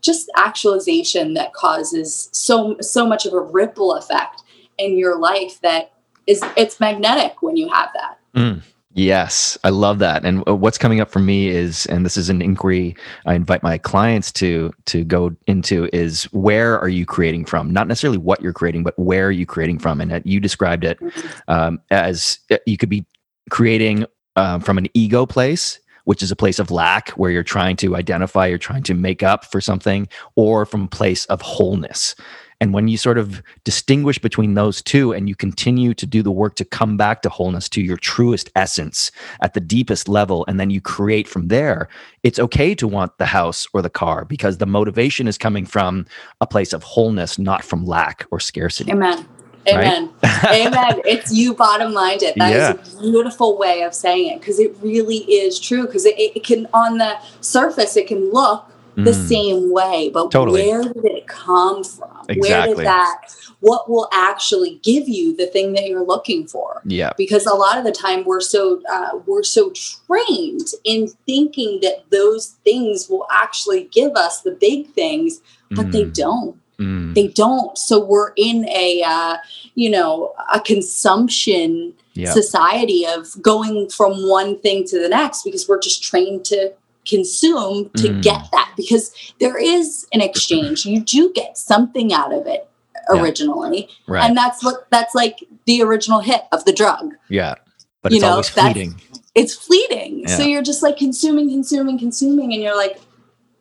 just actualization that causes so so much of a ripple effect in your life that is it's magnetic when you have that. Mm. Yes, I love that. And uh, what's coming up for me is, and this is an inquiry I invite my clients to to go into, is where are you creating from? Not necessarily what you're creating, but where are you creating from? And you described it mm-hmm. um, as uh, you could be creating um, from an ego place, which is a place of lack, where you're trying to identify, you're trying to make up for something, or from a place of wholeness. And when you sort of distinguish between those two and you continue to do the work to come back to wholeness, to your truest essence at the deepest level, and then you create from there, it's okay to want the house or the car because the motivation is coming from a place of wholeness, not from lack or scarcity. Amen. Amen. Right? <laughs> Amen. It's you bottom lined it. That yeah. is a beautiful way of saying it because it really is true. Because it, it can, on the surface, it can look the mm. same way. But totally. where did it come from? Exactly. Where did that, what will actually give you the thing that you're looking for? Yeah. Because a lot of the time we're so, uh, we're so trained in thinking that those things will actually give us the big things, but mm. they don't. Mm. They don't. So we're in a, uh, you know, a consumption society of going from one thing to the next because we're just trained to consume to mm. get that because there is an exchange. You do get something out of it. originally. Right. And that's what that's like the original hit of the drug. yeah. But you it's know, always fleeting. It's fleeting. So you're just like consuming, consuming, consuming, and you're like,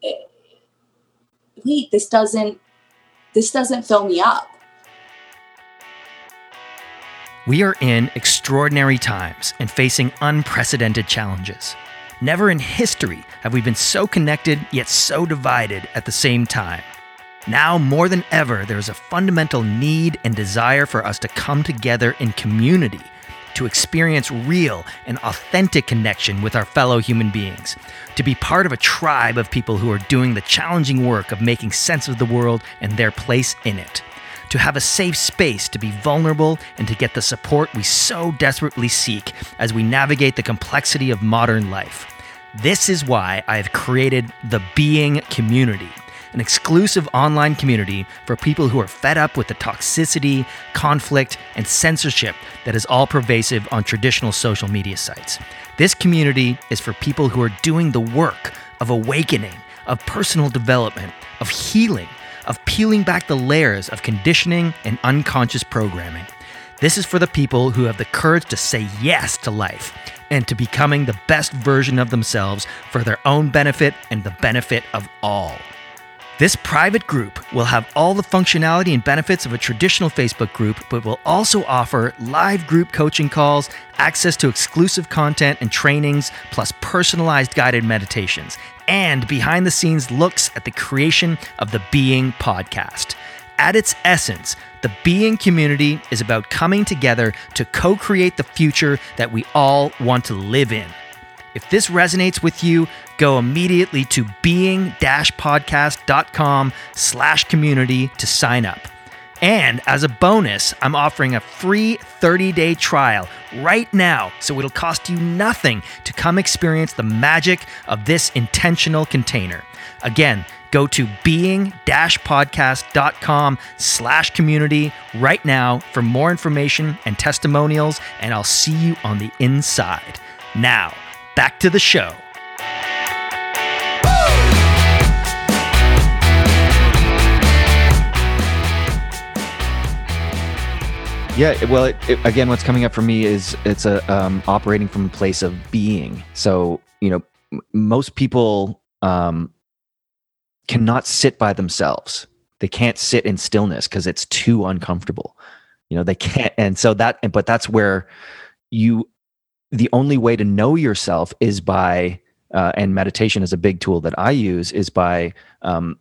eh, wait, this doesn't this doesn't fill me up. We are in extraordinary times and facing unprecedented challenges. Never in history have we been so connected yet so divided at the same time. Now, more than ever, there is a fundamental need and desire for us to come together in community to experience real and authentic connection with our fellow human beings, to be part of a tribe of people who are doing the challenging work of making sense of the world and their place in it to have a safe space to be vulnerable and to get the support we so desperately seek as we navigate the complexity of modern life. This is why I have created the Being Community, an exclusive online community for people who are fed up with the toxicity, conflict, and censorship that is all pervasive on traditional social media sites. This community is for people who are doing the work of awakening, of personal development, of healing of peeling back the layers of conditioning and unconscious programming. This is for the people who have the courage to say yes to life and to becoming the best version of themselves for their own benefit and the benefit of all. This private group will have all the functionality and benefits of a traditional Facebook group, but will also offer live group coaching calls, access to exclusive content and trainings, plus personalized guided meditations, and behind the scenes looks at the creation of the Being podcast. At its essence, the Being community is about coming together to co create the future that we all want to live in. If this resonates with you, go immediately to being-podcast.com slash community to sign up. And as a bonus, I'm offering a free 30-day trial right now, so it'll cost you nothing to come experience the magic of this intentional container. Again, go to being-podcast.com slash community right now for more information and testimonials, and I'll see you on the inside. Now, back to the show. Yeah, well, it, it, again, what's coming up for me is it's a um, operating from a place of being. So you know, m- most people um, cannot sit by themselves. They can't sit in stillness because it's too uncomfortable. You know, they can't, and so that, but that's where you. The only way to know yourself is by, uh, and meditation is a big tool that I use, is by um,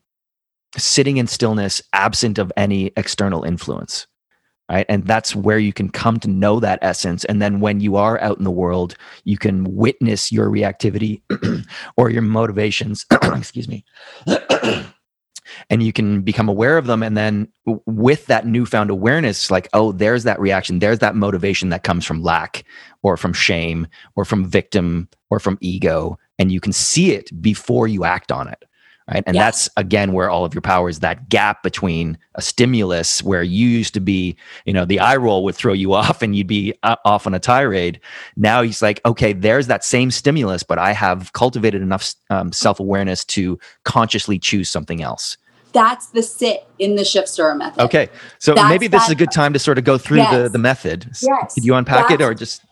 sitting in stillness, absent of any external influence right? And that's where you can come to know that essence. And then when you are out in the world you can witness your reactivity <clears throat> or your motivations <clears throat> excuse me <clears throat> and you can become aware of them. And then with that newfound awareness like oh there's that reaction there's that motivation that comes from lack or from shame or from victim or from ego. And you can see it before you act on it right and that's again where all of your power is that gap between a stimulus where you used to be you know the eye roll would throw you <laughs> off and you'd be uh, off on a tirade now he's like okay there's that same stimulus but i have cultivated enough um, self-awareness to consciously choose something else That's the sit in the shift stir method. okay so That's maybe this is a good time to sort of go through the Yes. the method Yes. could you unpack it or just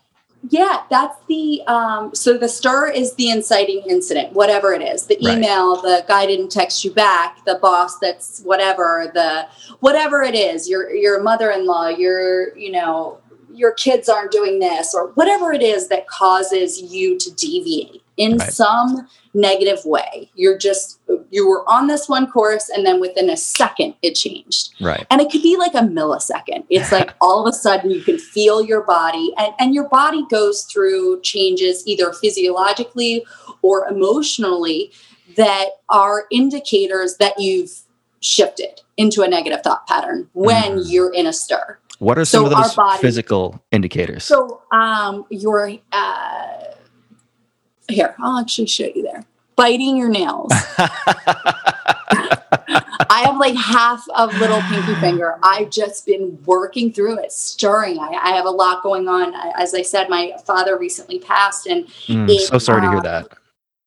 Yeah, that's the um, so the stir is the inciting incident, whatever it is. The Right. email, the guy didn't text you back, the boss that's whatever, the whatever it is, your your mother-in-law, your you know, your kids aren't doing this or whatever it is that causes you to deviate in Right. some negative way. You're just you were on this one course and then within a second it changed right and it could be like a millisecond it's like <laughs> all of a sudden you can feel your body and, and your body goes through changes either physiologically or emotionally that are indicators that you've shifted into a negative thought pattern when Mhm. you're in a stir what are some So of those body- physical indicators so um your uh here i'll actually show you there biting your nails <laughs> I have like half of little pinky finger. I've just been working through it, stirring. I, I have a lot going on. I- As I said, my father recently passed, and Mm, it, so sorry to hear uh, that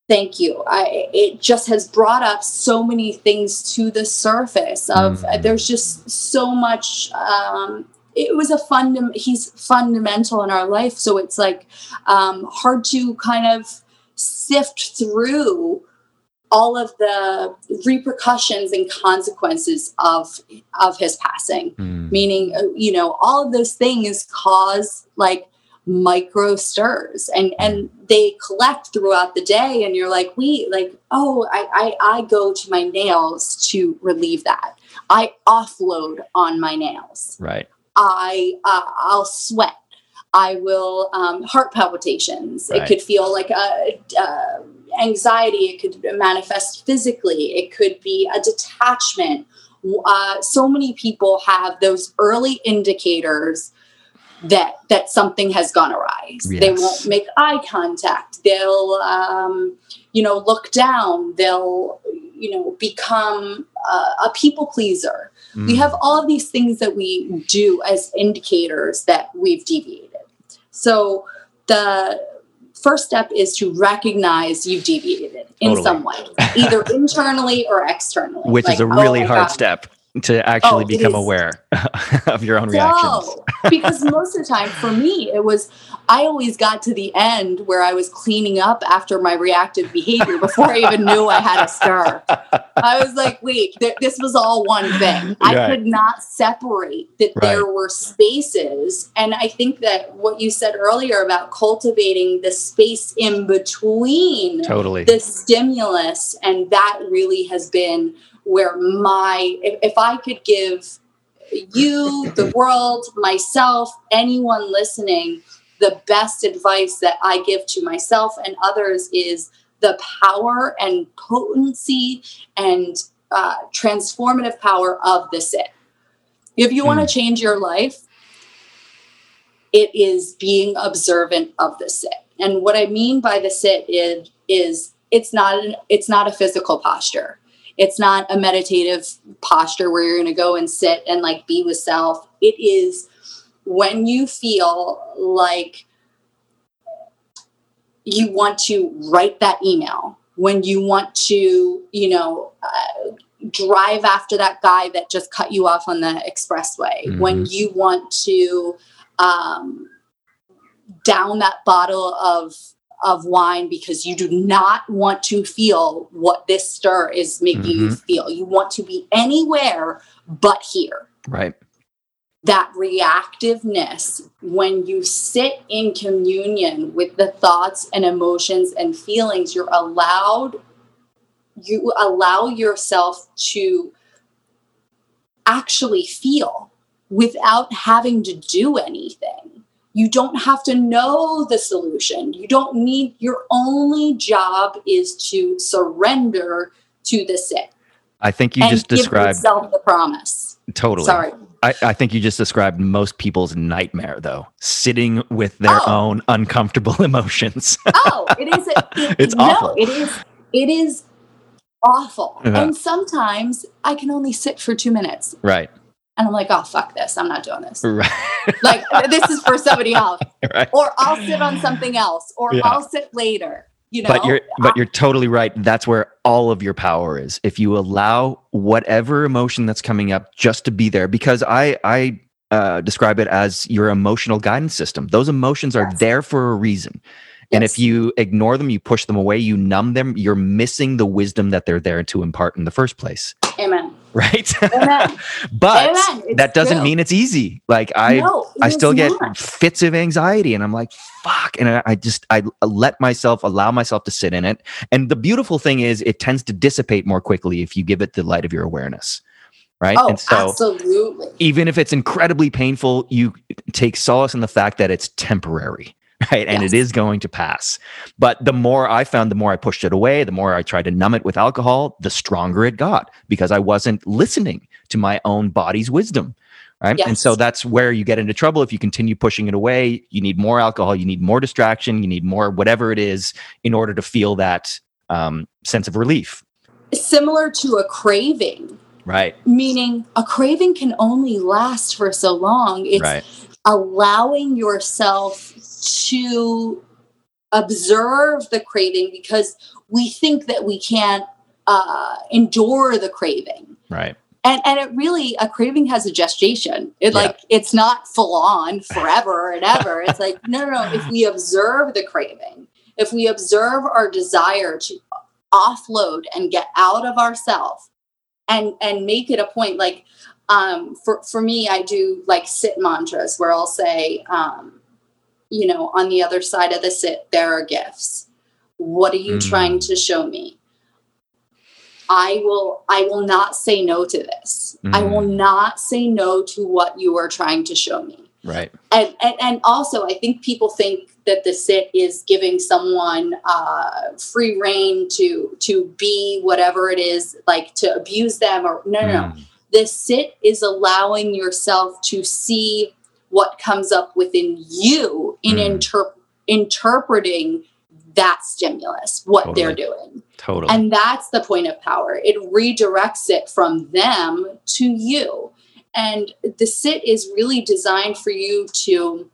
Thank you. I, it just has brought up so many things to the surface of Mm. there's just so much um, it was a fund. he's fundamental in our life so it's like um, hard to kind of sift through all of the repercussions and consequences of of his passing Mm. meaning uh, you know all of those things cause like micro stirs and and they collect throughout the day and you're like we like oh I, I i go to my nails to relieve that i offload on my nails Right. I uh, I'll sweat. I will um, heart palpitations. Right. It could feel like a, uh anxiety. It could manifest physically. It could be a detachment. Uh, so many people have those early indicators that that something has gone awry. They won't make eye contact. They'll um, you know look down. They'll you know become uh, a people pleaser we Mm. have all of these things that we do as indicators that we've deviated. So the first step is to recognize you've deviated in Totally. some way, either <laughs> internally or externally. which is a oh really my hard God. step to actually Oh, become aware <laughs> of your own reactions. No, because most of the time for me, it was I always got to the end where I was cleaning up after my reactive behavior before I even knew I had a stir. I was like, wait, th- this was all one thing. I could not separate that there were spaces. And I think that what you said earlier about cultivating the space in between Totally. the stimulus and that really has been where my if, if i could give you the world myself anyone listening the best advice that i give to myself and others is the power and potency and uh, transformative power of the sit if you want to change your life it is being observant of the sit and what i mean by the sit is is it's not an it's not a physical posture. It's not a meditative posture where you're going to go and sit and like be with self. It is when you feel like you want to write that email when you want to you know uh, drive after that guy that just cut you off on the expressway when you want to um, down that bottle of of wine because you do not want to feel what this stir is making you feel. You want to be anywhere but here. Right. That reactiveness, when you sit in communion with the thoughts and emotions and feelings, you're allowed, you allow yourself to actually feel without having to do anything. You don't have to know the solution. You don't need, your only job is to surrender to the sit. I think you just give described yourself the promise. totally. Sorry. I, I think you just described most people's nightmare, though, sitting with their Oh. own uncomfortable <laughs> emotions. Oh, it is. A, <laughs> it, It's no, awful. It is. It is awful. Yeah. And sometimes I can only sit for two minutes, right. and I'm like, oh fuck this, I'm not doing this. Right. Like this is for somebody <laughs> else, right. or I'll sit on something else, or Yeah. I'll sit later. You know. but you're but you're totally right that's where all of your power is if you allow whatever emotion that's coming up just to be there because i i uh, describe it as your emotional guidance system those emotions are Yes. there for a reason and if you ignore them you push them away you numb them you're missing the wisdom that they're there to impart in the first place Amen. Right <laughs> but. That doesn't true. mean it's easy like i No, I still get not. fits of anxiety and I'm like, fuck. And I, I just, I let myself allow myself to sit in it. And the beautiful thing is it tends to dissipate more quickly if you give it the light of your awareness. Right. Oh, and so absolutely. even if it's incredibly painful, you take solace in the fact that it's temporary. <laughs> Right. And Yes. it is going to pass. But the more I found, the more I pushed it away, the more I tried to numb it with alcohol, the stronger it got because I wasn't listening to my own body's wisdom. Right. And so that's where you get into trouble. If you continue pushing it away, you need more alcohol, you need more distraction, you need more whatever it is in order to feel that um, sense of relief. Similar to a craving, Right. meaning a craving can only last for so long. It's right. allowing yourself to observe the craving because we think that we can't uh, endure the craving. Right. And, and it really a craving has a gestation. It yeah. like it's not full on forever and ever. It's like no, no, no. If we observe the craving, if we observe our desire to offload and get out of ourselves, and and make it a point, like um, for for me, I do like sit mantras where I'll say, um, you know, on the other side of the sit, there are gifts. What are you mm. trying to show me? I will I will not say no to this. Mm. I will mm. not say no to what you are trying to show me. Right. And and, and also I think people think that the sit is giving someone uh, free reign to to be whatever it is, like to abuse them or no no mm. no. The sit is allowing yourself to see what comes up within you in mm. inter- interpreting that stimulus, what totally. they're doing. Totally. And that's the point of power. It redirects it from them to you. And the sit is really designed for you to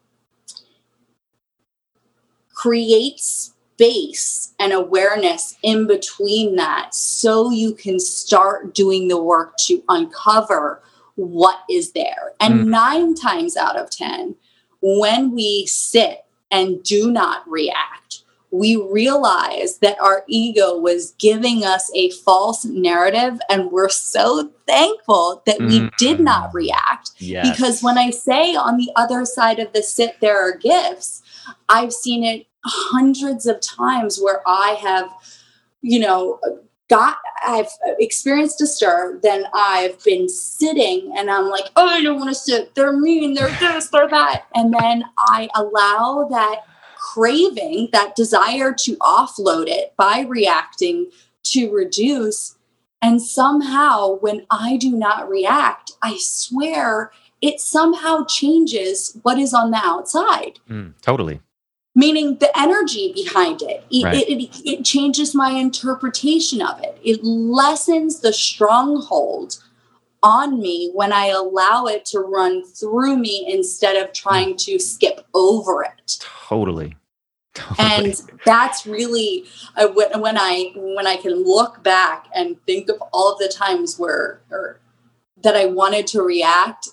create space and awareness in between that so you can start doing the work to uncover what is there. And mm. nine times out of 10, when we sit and do not react, we realize that our ego was giving us a false narrative and we're so thankful that we mm. did not react yes. because when i say on the other side of the sit there are gifts i've seen it hundreds of times where i have you know got i've experienced a stir then i've been sitting and i'm like oh i don't want to sit they're mean they're this they're that and then i allow that craving, that desire to offload it by reacting to reduce. And somehow, when I do not react, I swear it somehow changes what is on the outside. Mm, totally. Meaning the energy behind it. It, right. it, it, it changes my interpretation of it. It lessens the stronghold on me when I allow it to run through me instead of trying to skip over it. Totally. and that's really uh, when, when i when i can look back and think of all of the times where or, that i wanted to react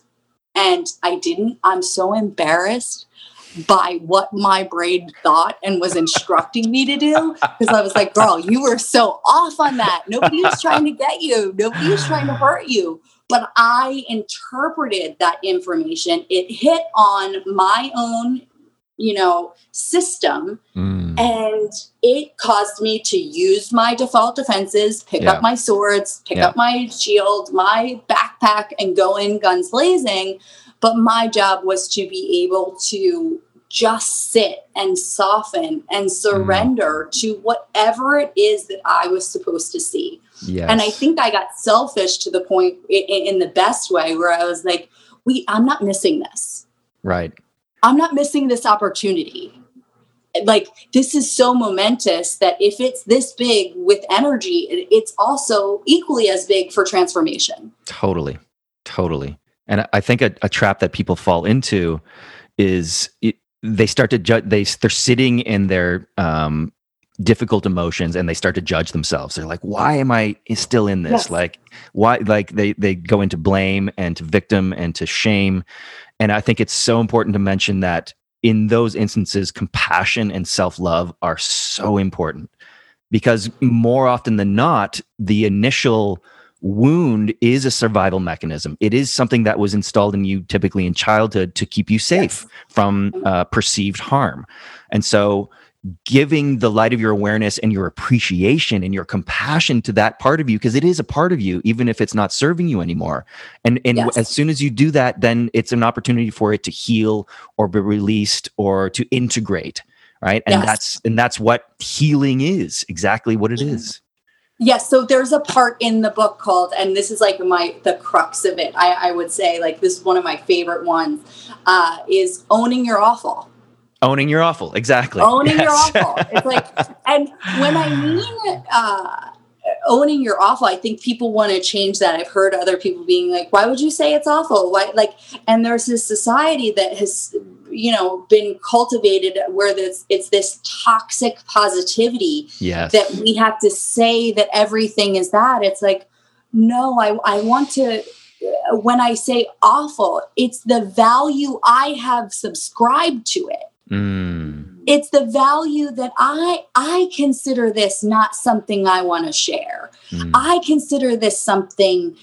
and i didn't i'm so embarrassed by what my brain thought and was instructing me to do because i was like girl you were so off on that nobody was trying to get you nobody was trying to hurt you but i interpreted that information it hit on my own you know, system. Mm. And it caused me to use my default defenses, pick yeah. up my swords, pick yeah. up my shield, my backpack, and go in guns blazing. But my job was to be able to just sit and soften and surrender mm. to whatever it is that I was supposed to see. Yes. And I think I got selfish to the point in, in the best way where I was like, "We, I'm not missing this." Right I'm not missing this opportunity. Like, this is so momentous that if it's this big with energy, it's also equally as big for transformation. Totally. Totally. And I think a, a trap that people fall into is it, they start to judge, they, they're sitting in their um, difficult emotions and they start to judge themselves. They're like why am i still in this? Yes. like why like they they go into blame and to victim and to shame. And I think it's so important to mention that in those instances, compassion and self love are so important. Because more often than not, the initial wound is a survival mechanism. It is something that was installed in you typically in childhood to keep you safe yes. from uh, perceived harm. And so giving the light of your awareness and your appreciation and your compassion to that part of you because it is a part of you even if it's not serving you anymore and and yes. as soon as you do that then it's an opportunity for it to heal or be released or to integrate right and yes. that's and that's what healing is exactly what it is Yes, so there's a part in the book called, and this is like my the crux of it. I, I would say, like this is one of my favorite ones, uh, is owning your awful Owning your awful, exactly. Owning yes. your awful. It's like, and when I mean uh, owning your awful, I think people want to change that. I've heard other people being like, "Why would you say it's awful?" Why, like, and there's this society that has you know been cultivated where this it's this toxic positivity yes. that we have to say that everything is that it's like no i i want to when i say awful it's the value i have subscribed to it Mm. it's the value that i i consider this not something i want to share Mm. i consider this something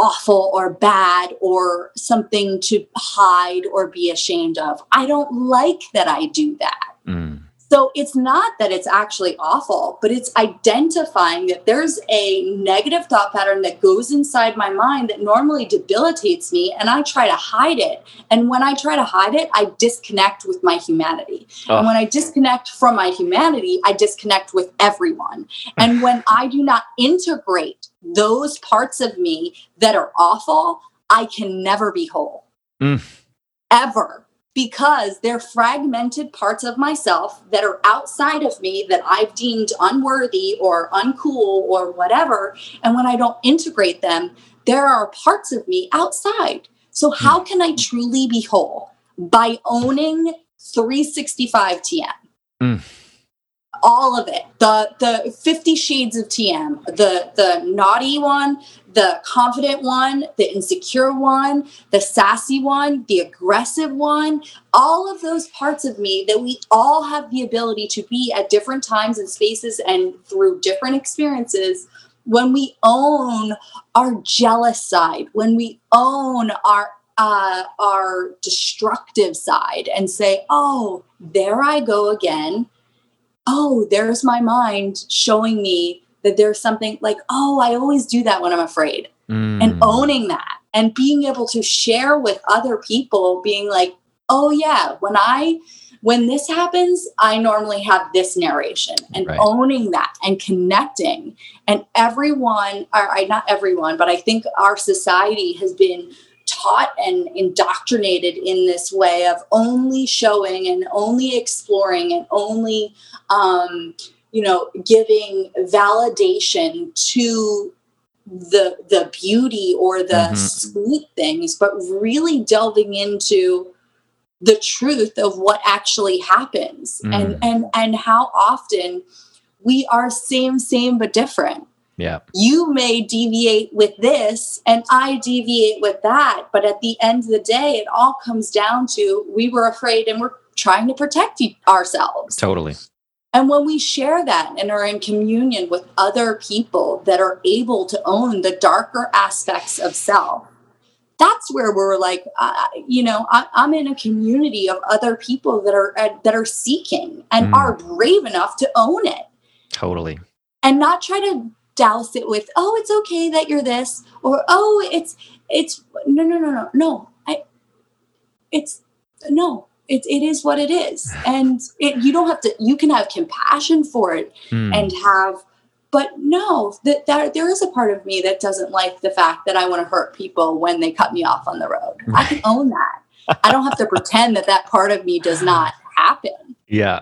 awful or bad or something to hide or be ashamed of i don't like that i do that Mm. So it's not that it's actually awful, but it's identifying that there's a negative thought pattern that goes inside my mind that normally debilitates me and I try to hide it. And when I try to hide it, I disconnect with my humanity. Oh. And when I disconnect from my humanity, I disconnect with everyone. And when I do not integrate those parts of me that are awful, I can never be whole. Mm. Ever because they're fragmented parts of myself that are outside of me that I've deemed unworthy or uncool or whatever. And when I don't integrate them, there are parts of me outside. So, how can I truly be whole? By owning 365 TM. Mm. All of it. The the 50 shades of TM, the the naughty one, the confident one, the insecure one, the sassy one, the aggressive one, all of those parts of me that we all have the ability to be at different times and spaces and through different experiences. When we own our jealous side, when we own our uh, our destructive side and say, "Oh, there I go again." Oh, there's my mind showing me that there's something like, oh, I always do that when I'm afraid. Mm. And owning that and being able to share with other people, being like, oh, yeah, when I, when this happens, I normally have this narration and Right. owning that and connecting. And everyone, or I, not everyone, but I think our society has been taught and indoctrinated in this way of only showing and only exploring and only um, you know giving validation to the the beauty or the Mhm. sweet things but really delving into the truth of what actually happens and Mm. and and how often we are same same but different yeah. you may deviate with this and I deviate with that. But at the end of the day, it all comes down to we were afraid and we're trying to protect ourselves. Totally. And when we share that and are in communion with other people that are able to own the darker aspects of self, that's where we're like, uh, you know, I, I'm in a community of other people that are uh, that are seeking and Mm. are brave enough to own it Totally. and not try to douse it with oh it's okay that you're this or oh it's it's no no no no no i it's no it, it is what it is. <sighs> And it, you don't have to you can have compassion for it Mm. and have but no that there, there is a part of me that doesn't like the fact that i want to hurt people when they cut me off on the road. I can own that. I don't have to pretend that that part of me does not happen. <laughs> Yeah.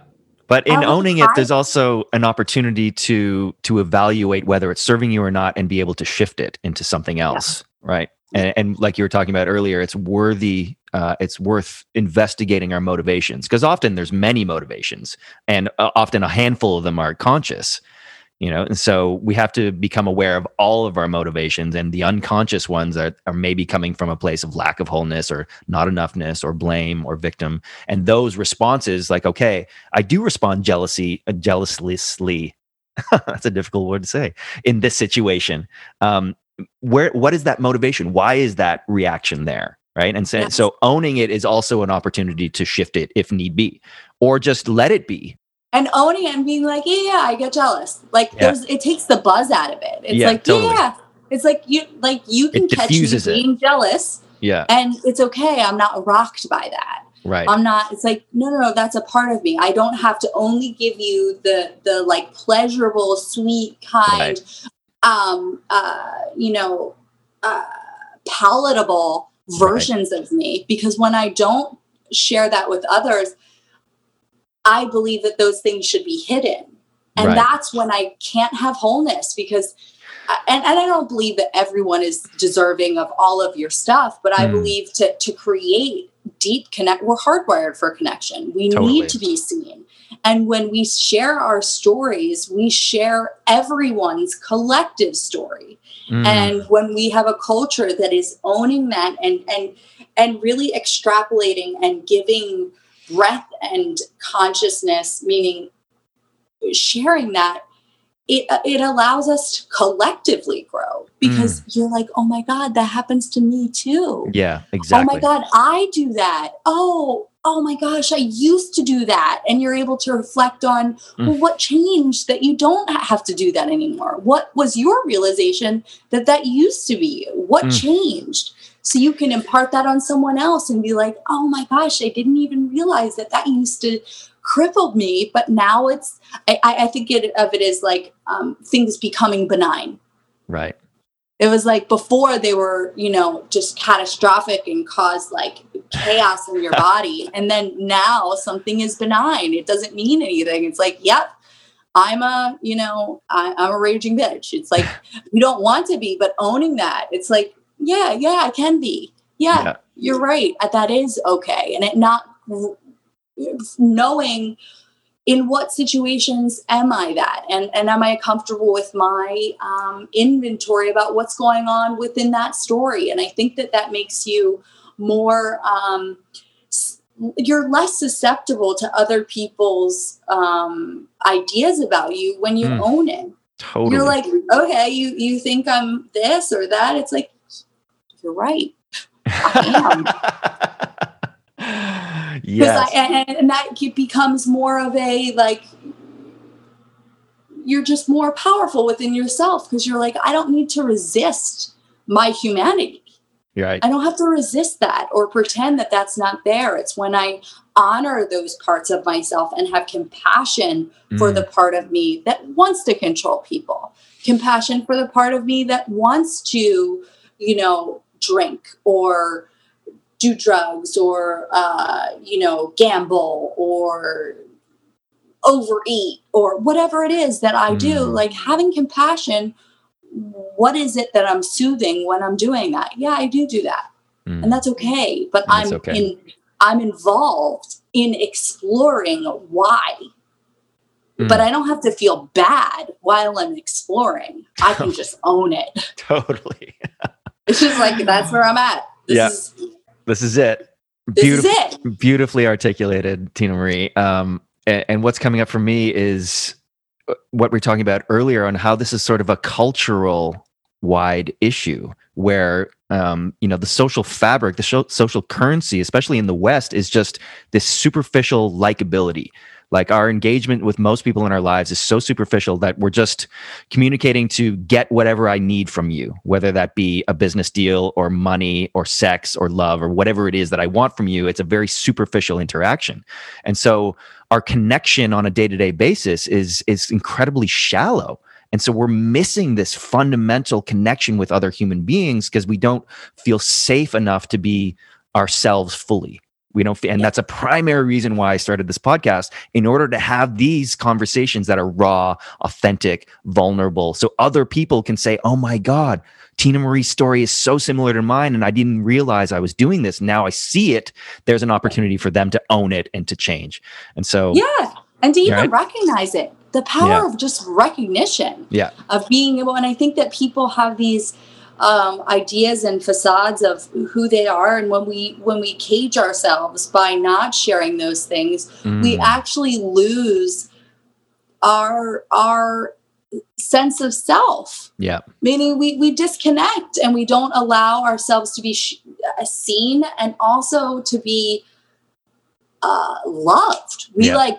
But in owning it, there's also an opportunity to to evaluate whether it's serving you or not and be able to shift it into something else. Right. And, and like you were talking about earlier, it's worthy, uh, it's worth investigating our motivations because often there's many motivations and uh, often a handful of them are conscious. You know, and so we have to become aware of all of our motivations and the unconscious ones that are maybe coming from a place of lack of wholeness or not enoughness or blame or victim. And those responses like okay i do respond jealousy uh, jealously. <laughs> That's a difficult word to say in this situation. Um where what is that motivation? Why is that reaction there? Right? And so, Yes. so owning it is also an opportunity to shift it if need be or just let it be and owning it and being like, yeah, yeah, I get jealous. Like Yeah. there's it takes the buzz out of it. It's Yeah, like, totally. yeah, it's like you like you can catch me it. being jealous yeah and it's okay. I'm not rocked by that. right I'm not it's like, no, no, no, that's a part of me. I don't have to only give you the the like pleasurable, sweet, kind, um, uh, you know, uh palatable versions of me because when I don't share that with others, I believe that those things should be hidden. And Right. that's when I can't have wholeness because, and, and I don't believe that everyone is deserving of all of your stuff, but I Mm. believe to, to create deep connect. We're hardwired for connection. We Totally. need to be seen. And when we share our stories, we share everyone's collective story. Mm. And when we have a culture that is owning that and and and really extrapolating and giving breath and consciousness, meaning sharing that, it it allows us to collectively grow because you're like, oh my God, that happens to me too. yeah, exactly. Oh my God, I do that. Oh, oh my gosh, I used to do that. And you're able to reflect on Mm. well, what changed that you don't have to do that anymore? What was your realization that that used to be you? What Mm. changed? So you can impart that on someone else and be like, oh my gosh, I didn't even realize that that used to crippled me, but now it's, I, I think it, of it as like um, things becoming benign. Right. it was like before they were you know just catastrophic and caused like chaos in your <laughs> body. And then now something is benign. It doesn't mean anything. It's like yep i'm a you know I, i'm a raging bitch. It's like <laughs> you don't want to be but owning that it's like yeah yeah i can be yeah, Yeah. you're right uh, that is okay and it not knowing in what situations am I that? And, and am I comfortable with my um, inventory about what's going on within that story? And I think that that makes you more, um, you're less susceptible to other people's um, ideas about you when you Mm. own it. Totally. You're like, okay, you, you think I'm this or that. It's like, you're right. <laughs> I Because yes. I, and, and that becomes more of a like you're just more powerful within yourself because you're like I don't need to resist my humanity. Right. I don't have to resist that or pretend that that's not there. It's when I honor those parts of myself and have compassion for Mm. the part of me that wants to control people, compassion for the part of me that wants to, you know, drink or do drugs or, uh, you know, gamble or overeat or whatever it is that I do. Mm. Like having compassion. What is it that I'm soothing when I'm doing that? Yeah, I do do that Mm. and that's okay but That's i'm okay. in i'm involved in exploring why Mm. but i don't have to feel bad while i'm exploring i can <laughs> just own it totally. <laughs> it's just like that's where i'm at this Yeah. is This is it. this is it beautifully articulated, Tina Marie. Um, and, and what's coming up for me is uh, what we are talking about earlier on how this is sort of a cultural wide issue where um, you know the social fabric the social currency especially in the west is just this superficial likability like our engagement with most people in our lives is so superficial that we're just communicating to get whatever i need from you whether that be a business deal or money or sex or love or whatever it is that i want from you. It's a very superficial interaction. And so our connection on a day-to-day basis is is incredibly shallow. And so we're missing this fundamental connection with other human beings because we don't feel safe enough to be ourselves fully we don't and that's a primary reason why i started this podcast in order to have these conversations that are raw authentic vulnerable. So other people can say oh my god tina marie's story is so similar to mine and i didn't realize i was doing this. Now i see it there's an opportunity for them to own it and to change. And so yeah and to even Right. recognize it. The power Yeah. of just recognition yeah. of being able and i think that people have these um, ideas and facades of who they are. And when we when we cage ourselves by not sharing those things we Mm. actually lose our our sense of self. Yeah. Meaning we we disconnect and we don't allow ourselves to be sh- uh, seen and also to be uh, loved. We Yeah. like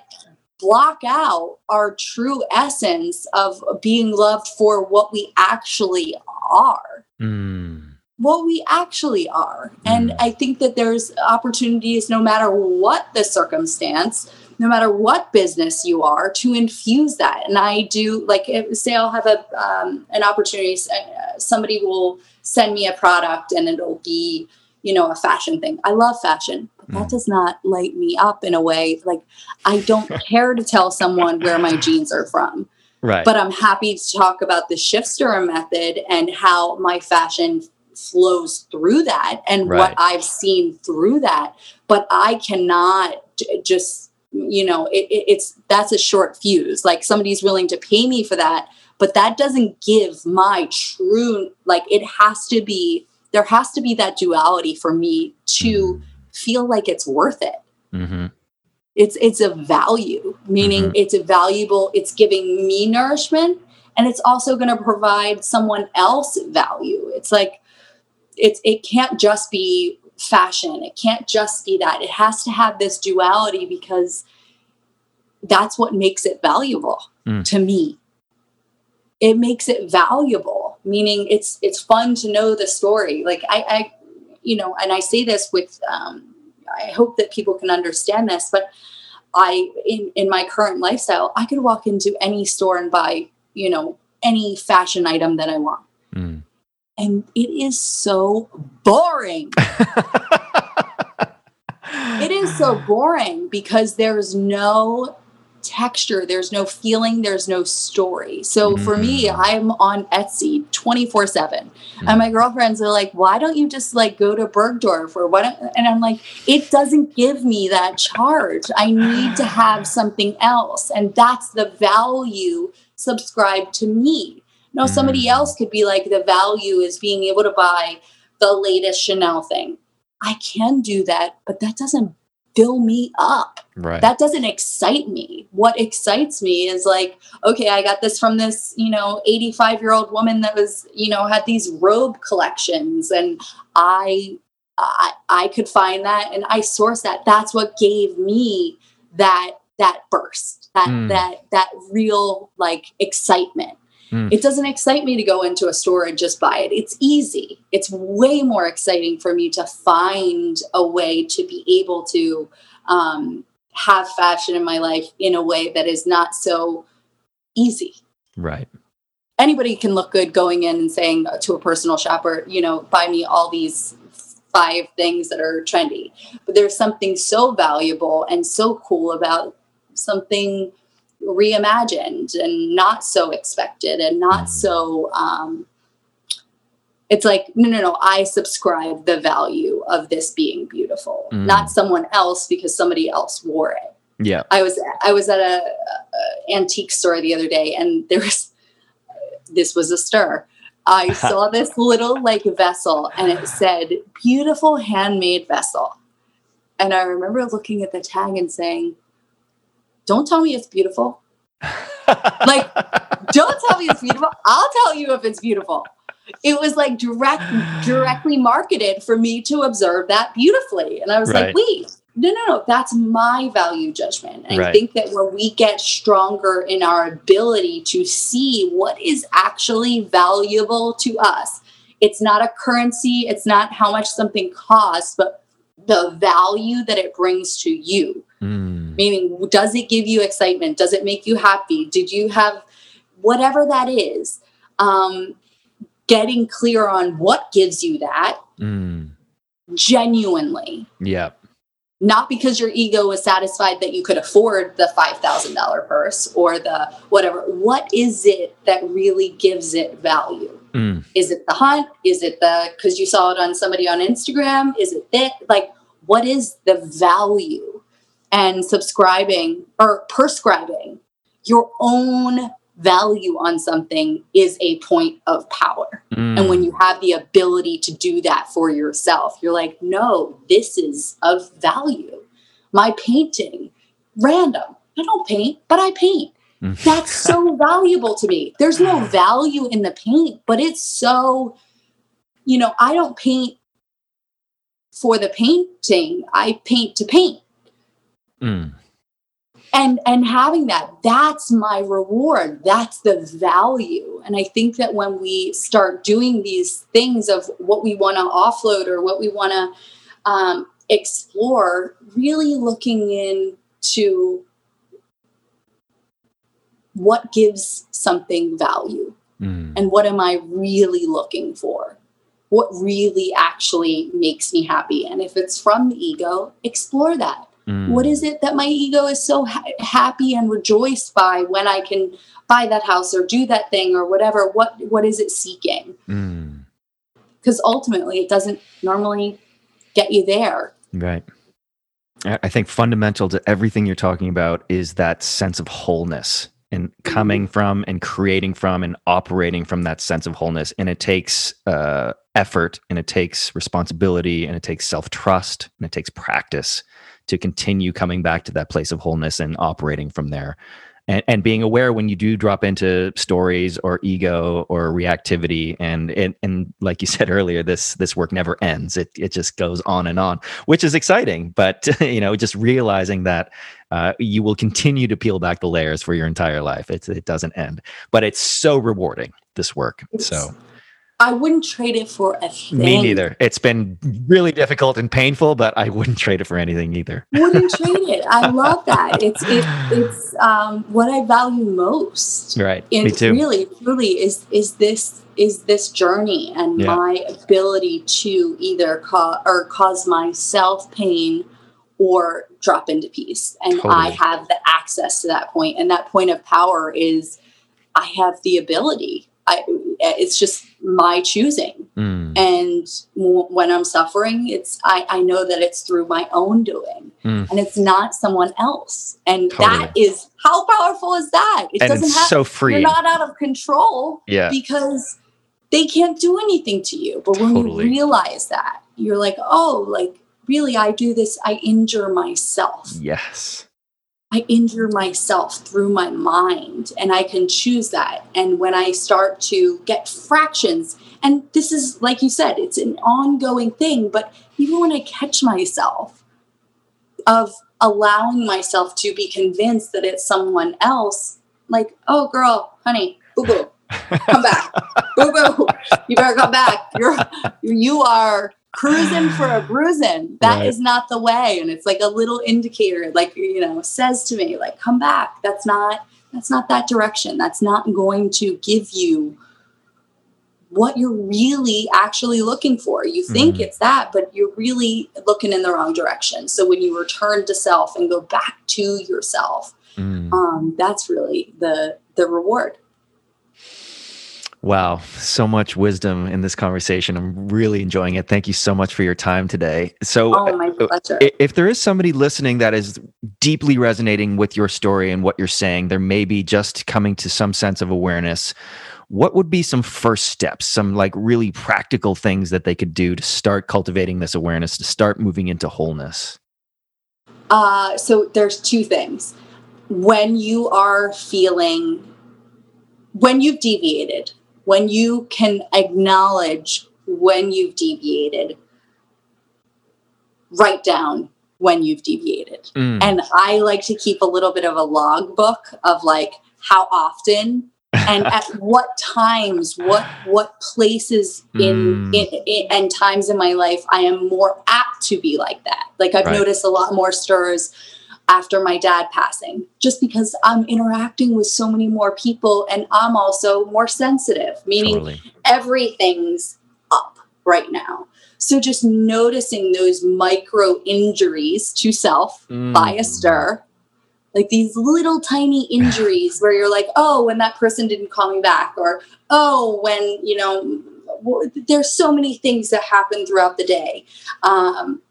block out our true essence of being loved for what we actually are Mm. what we actually are. And Mm. I think that there's opportunities no matter what the circumstance, no matter what business you are, to infuse that. And I do like say I'll have a um, an opportunity. uh, Somebody will send me a product, and it'll be you know a fashion thing. I love fashion, but that Mm. does not light me up in a way like I don't <laughs> care to tell someone where my jeans are from right but I'm happy to talk about the shift stirrer method and how my fashion flows through that and Right. what I've seen through that. But I cannot just, you know, it, it, it's that's a short fuse. Like somebody's willing to pay me for that, but that doesn't give my true, like, it has to be, there has to be that duality for me to feel like it's worth it Mm-hmm. It's it's a value meaning Mhm. it's a valuable it's giving me nourishment and it's also going to provide someone else value. It's like it's it can't just be fashion. It can't just be that. It has to have this duality because that's what makes it valuable Mm. to me. It makes it valuable meaning it's it's fun to know the story. Like i i you know and i say this with um i hope that people can understand this but i in in my current lifestyle i could walk into any store and buy you know any fashion item that i want Mm. and it is so boring <laughs> it is so boring because there's no texture there's no feeling there's no story. So for me Mm. i'm on etsy 24 7 Mm. and my girlfriends are like why don't you just like go to bergdorf or what? And i'm like it doesn't give me that charge. I need to <sighs> have something else. And that's the value subscribed to me. No somebody Mm. else could be like the value is being able to buy the latest chanel thing. I can do that but that doesn't fill me up right. that doesn't excite me. What excites me is like, okay, I got this from this, you know, 85 year old woman that was, you know, had these robe collections and I, I, I could find that and I source that. That's what gave me that, that burst, that, Mm. that, that real like excitement. Mm. It doesn't excite me to go into a store and just buy it. It's easy. It's way more exciting for me to find a way to be able to um, have fashion in my life in a way that is not so easy. right. Anybody can look good going in and saying to a personal shopper, you know, buy me all these five things that are trendy. But there's something so valuable and so cool about something reimagined and not so expected and not Mm. so um, it's like no no no i subscribe the value of this being beautiful Mm. not someone else because somebody else wore it Yeah. i was i was at a, a antique store the other day and there was this was a stir i <laughs> saw this little like vessel and it said beautiful handmade vessel and i remember looking at the tag and saying don't tell me it's beautiful. Like <laughs> don't tell me it's beautiful. I'll tell you if it's beautiful. It was like direct directly marketed for me to observe that beautifully. And i was Right. like wait no no no. That's my value judgment. And i think that when we get stronger in our ability to see what is actually valuable to us it's not a currency. It's not how much something costs but the value that it brings to you. Mm. meaning does it give you excitement? Does it make you happy? Did you have whatever that is um, getting clear on what gives you that? Mm. genuinely. Yeah. not because your ego is satisfied that you could afford the $5000 purse or the whatever. What is it that really gives it value? Mm. is it the hunt? Is it the because you saw it on somebody on instagram? Is it that like what is the value and subscribing or prescribing your own value on something is a point of power Mm. and when you have the ability to do that for yourself you're like no this is of value my painting random i don't paint but i paint Mm. that's so <laughs> valuable to me. There's no value in the paint, but it's so, you know, I don't paint for the painting. I paint to paint. Mm. And and having that, that's my reward. That's the value. And I think that when we start doing these things of what we want to offload or what we want to um, explore, really looking into what gives something value Mm. and what am I really looking for? What really actually makes me happy? And if it's from the ego, explore that. Mm. What is it that my ego is so ha- happy and rejoiced by when I can buy that house or do that thing or whatever? What what is it seeking? Mm. because ultimately it doesn't normally get you there. Right. I think fundamental to everything you're talking about is that sense of wholeness and coming mm-hmm. from and creating from and operating from that sense of wholeness. And it takes uh, effort and it takes responsibility and it takes self trust and it takes practice to continue coming back to that place of wholeness and operating from there. And, and being aware when you do drop into stories or ego or reactivity and, and and like you <laughs> said earlier this this work never ends. It it just goes on and on which is exciting but <laughs> you know just realizing that uh, you will continue to peel back the layers for your entire life. It, it doesn't end but it's so rewarding this work. It's, so I wouldn't trade it for a thing. Me neither. It's been really difficult and painful, but I wouldn't trade it for anything either. wouldn't trade it. I <laughs> love that. It's it, it's um, what I value most. Right. And Me too. Really, truly, is is this is this journey and yeah. my ability to either cause or cause myself pain or drop into peace. And totally. I have the access to that point, and that point of power is I have the ability. I, it's just my choosing. Mm. And w- when I'm suffering, it's I, I know that it's through my own doing, mm. and it's not someone else. And totally. that is how powerful is that? It and doesn't have so free. You're not out of control. Yeah. Because they can't do anything to you. But when totally. you realize that, you're like, oh, like really, I do this. I injure myself. Yes I injure myself through my mind and I can choose that. And when I start to get fractions, and this is like you said, it's an ongoing thing, but even when I catch myself of allowing myself to be convinced that it's someone else, like, oh girl, honey, boo boo, come back. <laughs> boo boo, you better come back. You're you are cruising for a <sighs> bruising. That right. is not the way. And it's like a little indicator, like, you know, says to me, like, come back. That's not, that's not that direction. That's not going to give you what you're really actually looking for. You think mm. it's that, but you're really looking in the wrong direction. So when you return to self and go back to yourself, mm. um, that's really the the reward. Wow, so much wisdom in this conversation. I'm really enjoying it. Thank you so much for your time today. So, oh, my uh, pleasure. if there is somebody listening that is deeply resonating with your story and what you're saying, there may be just coming to some sense of awareness. What would be some first steps, some like really practical things that they could do to start cultivating this awareness, to start moving into wholeness? Uh, so, there's two things. When you are feeling, when you've deviated, when you can acknowledge when you've deviated, write down when you've deviated. Mm. And I like to keep a little bit of a log book of like how often and at <laughs> what times, what what places in, mm. in, in, and times in my life I am more apt to be like that. Like I've right. noticed a lot more stirs after my dad passing, just because I'm interacting with so many more people and I'm also more sensitive, meaning totally. everything's up right now. So just noticing those micro injuries to self mm. by a stir, like these little tiny <laughs> injuries where you're like, oh, when that person didn't call me back, or oh, when, you know, there's so many things that happen throughout the day. Um,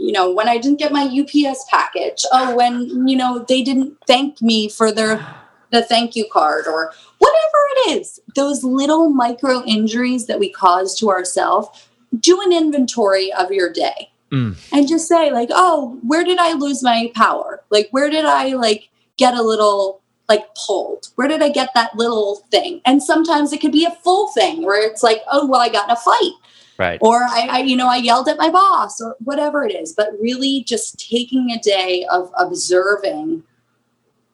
you know, when I didn't get my UPS package, oh, when, you know, they didn't thank me for their the thank you card or whatever it is. Those little micro injuries that we cause to ourselves, do an inventory of your day. Mm. And just say like, "Oh, where did I lose my power? Like where did I like get a little like pulled? Where did I get that little thing?" And sometimes it could be a full thing where it's like, "Oh, well I got in a fight." Right. Or I, I, you know, I yelled at my boss or whatever it is, but really just taking a day of observing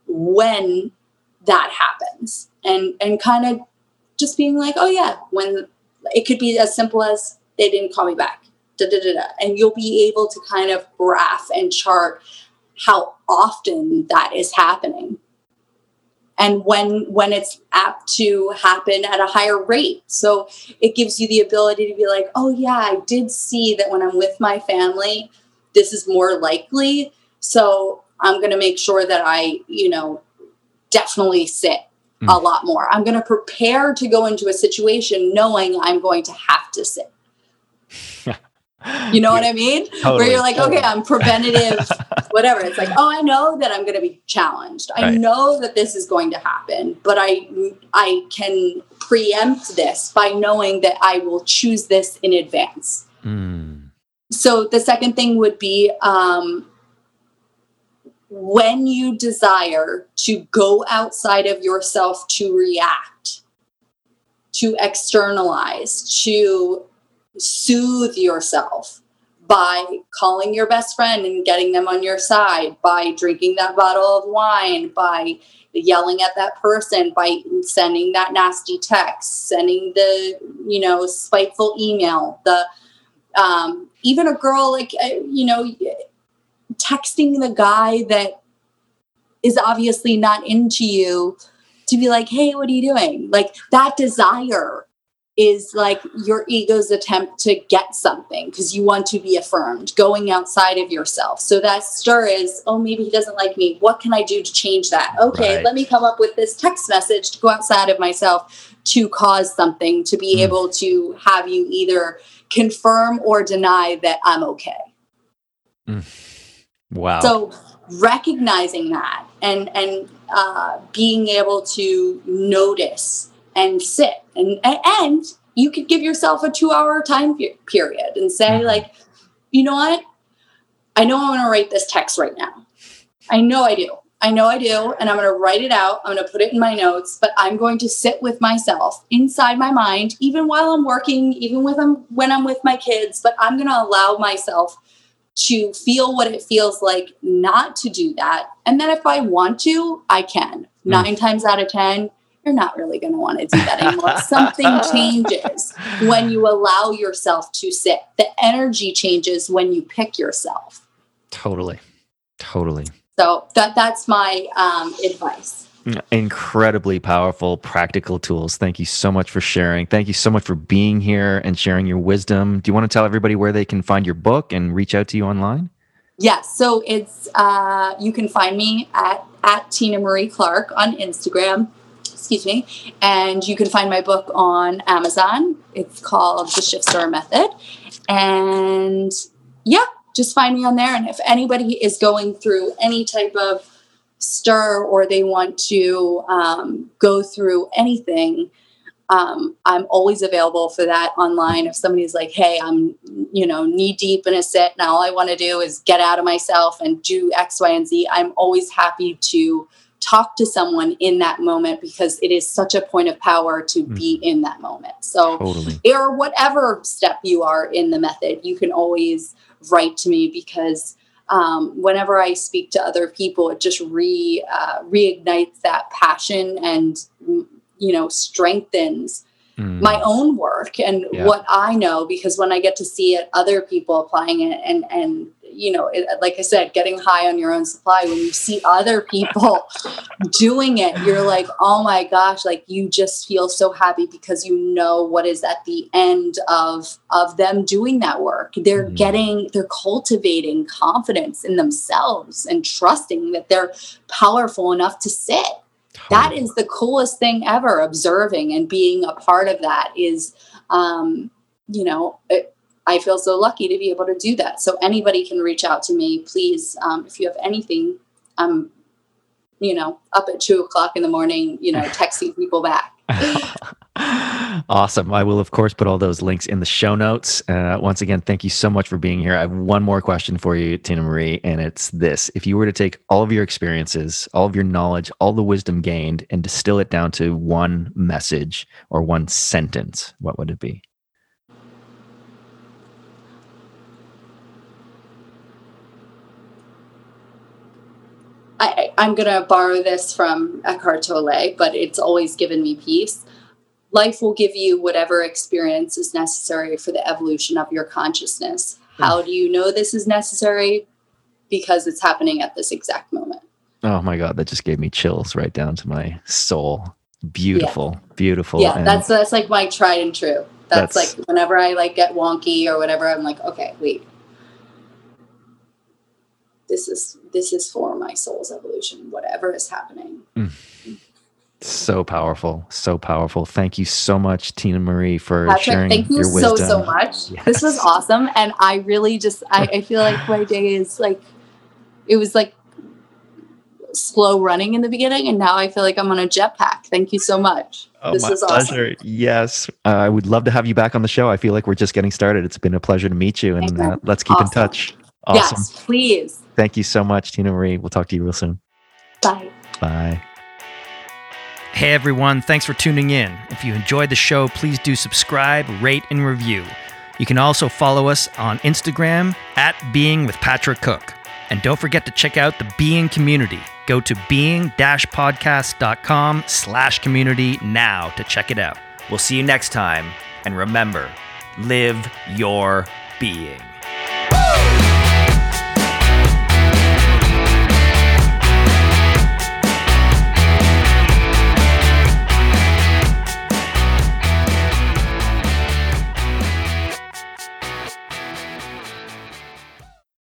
when that happens and and kind of just being like, oh yeah, when it could be as simple as they didn't call me back. Da, da, da, da. And you'll be able to kind of graph and chart how often that is happening and when when it's apt to happen at a higher rate. So it gives you the ability to be like oh yeah i did see that when i'm with my family this is more likely. So i'm going to make sure that i you know definitely sit mm. a lot more. I'm going to prepare to go into a situation knowing i'm going to have to sit <laughs> You know what I mean? Totally, Where you're like, totally. okay, I'm preventative, <laughs> whatever. It's like, oh, I know that I'm going to be challenged. I Right. know that this is going to happen, but I I can preempt this by knowing that I will choose this in advance. Mm. So the second thing would be um, when you desire to go outside of yourself to react, to externalize, to soothe yourself by calling your best friend and getting them on your side, by drinking that bottle of wine, by yelling at that person, by sending that nasty text, sending the, you know, spiteful email, the, um, even a girl like, uh, you know, texting the guy that is obviously not into you to be like, hey, what are you doing? Like that desire is like your ego's attempt to get something because you want to be affirmed, going outside of yourself. So that stir is, oh, maybe he doesn't like me. What can I do to change that? Okay, Right. let me come up with this text message to go outside of myself to cause something, to be Mm. able to have you either confirm or deny that I'm okay. Wow. So recognizing that and and uh, being able to notice and sit and and you could give yourself a two hour time period and say Mhm. like, you know what, I know I'm going to write this text right now. I know I do. I know I do, and I'm going to write it out. I'm going to put it in my notes, but I'm going to sit with myself inside my mind, even while I'm working, even with I'm, when I'm with my kids. But I'm going to allow myself to feel what it feels like not to do that. And then if I want to, I can. Nine times out of 10, you're not really going to want to do that anymore. <laughs> Something changes when you allow yourself to sit. The energy changes when you pick yourself. totally. Totally. So that that's my um, advice. Incredibly powerful, practical tools. Thank you so much for sharing. Thank you so much for being here and sharing your wisdom. Do you want to tell everybody where they can find your book and reach out to you online? Yes, so it's uh, you can find me at at Tina Marie Clark on Instagram. Excuse me, and you can find my book on Amazon. It's called The Shift Star Method, and yeah, just find me on there. And if anybody is going through any type of stir or they want to um, go through anything, um, I'm always available for that online. If somebody's like, "Hey, I'm you know knee deep in a sit, and all I want to do is get out of myself and do X, Y, and Z," I'm always happy to talk to someone in that moment because it is such a point of power to be in that moment. So Totally. or whatever step you are in the method, you can always write to me because um, whenever I speak to other people, it just re uh, reignites that passion and mm, you know strengthens Mm. my own work and Yeah. what I know because when I get to see it, other people applying it and and you know, it, like I said, getting high on your own supply. When you see other people <laughs> doing it, you're like, oh my gosh, like you just feel so happy because you know what is at the end of of them doing that work. They're Mhm. getting, they're cultivating confidence in themselves and trusting that they're powerful enough to sit that is the coolest thing ever observing and being a part of that is um, you know it, i feel so lucky to be able to do that so anybody can reach out to me please um, if you have anything i'm you know up at two o'clock in the morning you know <laughs> texting people back <laughs> awesome. I will, of course, put all those links in the show notes. Uh, once again, thank you so much for being here. I have one more question for you, Tina Marie, and it's this. If you were to take all of your experiences, all of your knowledge, all the wisdom gained, and distill it down to one message or one sentence, what would it be? I, I'm going to borrow this from Eckhart Tolle, but it's always given me peace. Life will give you whatever experience is necessary for the evolution of your consciousness. Hmm. How do you know this is necessary? Because it's happening at this exact moment. Oh my God, that just gave me chills right down to my soul. Beautiful, beautiful. yeah, and- that's that's like my tried and true. That's, That's- like whenever I like get wonky or whatever, I'm like, okay, wait. This is this is for my soul's evolution, whatever is happening. So powerful, so powerful. Thank you so much, Tina Marie, for Patrick, sharing thank you your so wisdom. so much. Yes. This was awesome, and I really just I, I feel like my <laughs> day is like it was like slow running in the beginning, and now I feel like I'm on a jetpack. Thank you so much. Oh, this my was awesome. pleasure. Yes, uh, I would love to have you back on the show. I feel like we're just getting started. It's been a pleasure to meet you, and uh, let's keep in touch. Awesome. Yes, please. Thank you so much, Tina Marie. We'll talk to you real soon. Bye. Bye. Hey everyone, thanks for tuning in. If you enjoyed the show, please do subscribe, rate, and review. You can also follow us on Instagram at Being with Patrick Cook. And don't forget to check out the Being community. Go to being-podcast.com slash community now to check it out. We'll see you next time, and remember, live your being.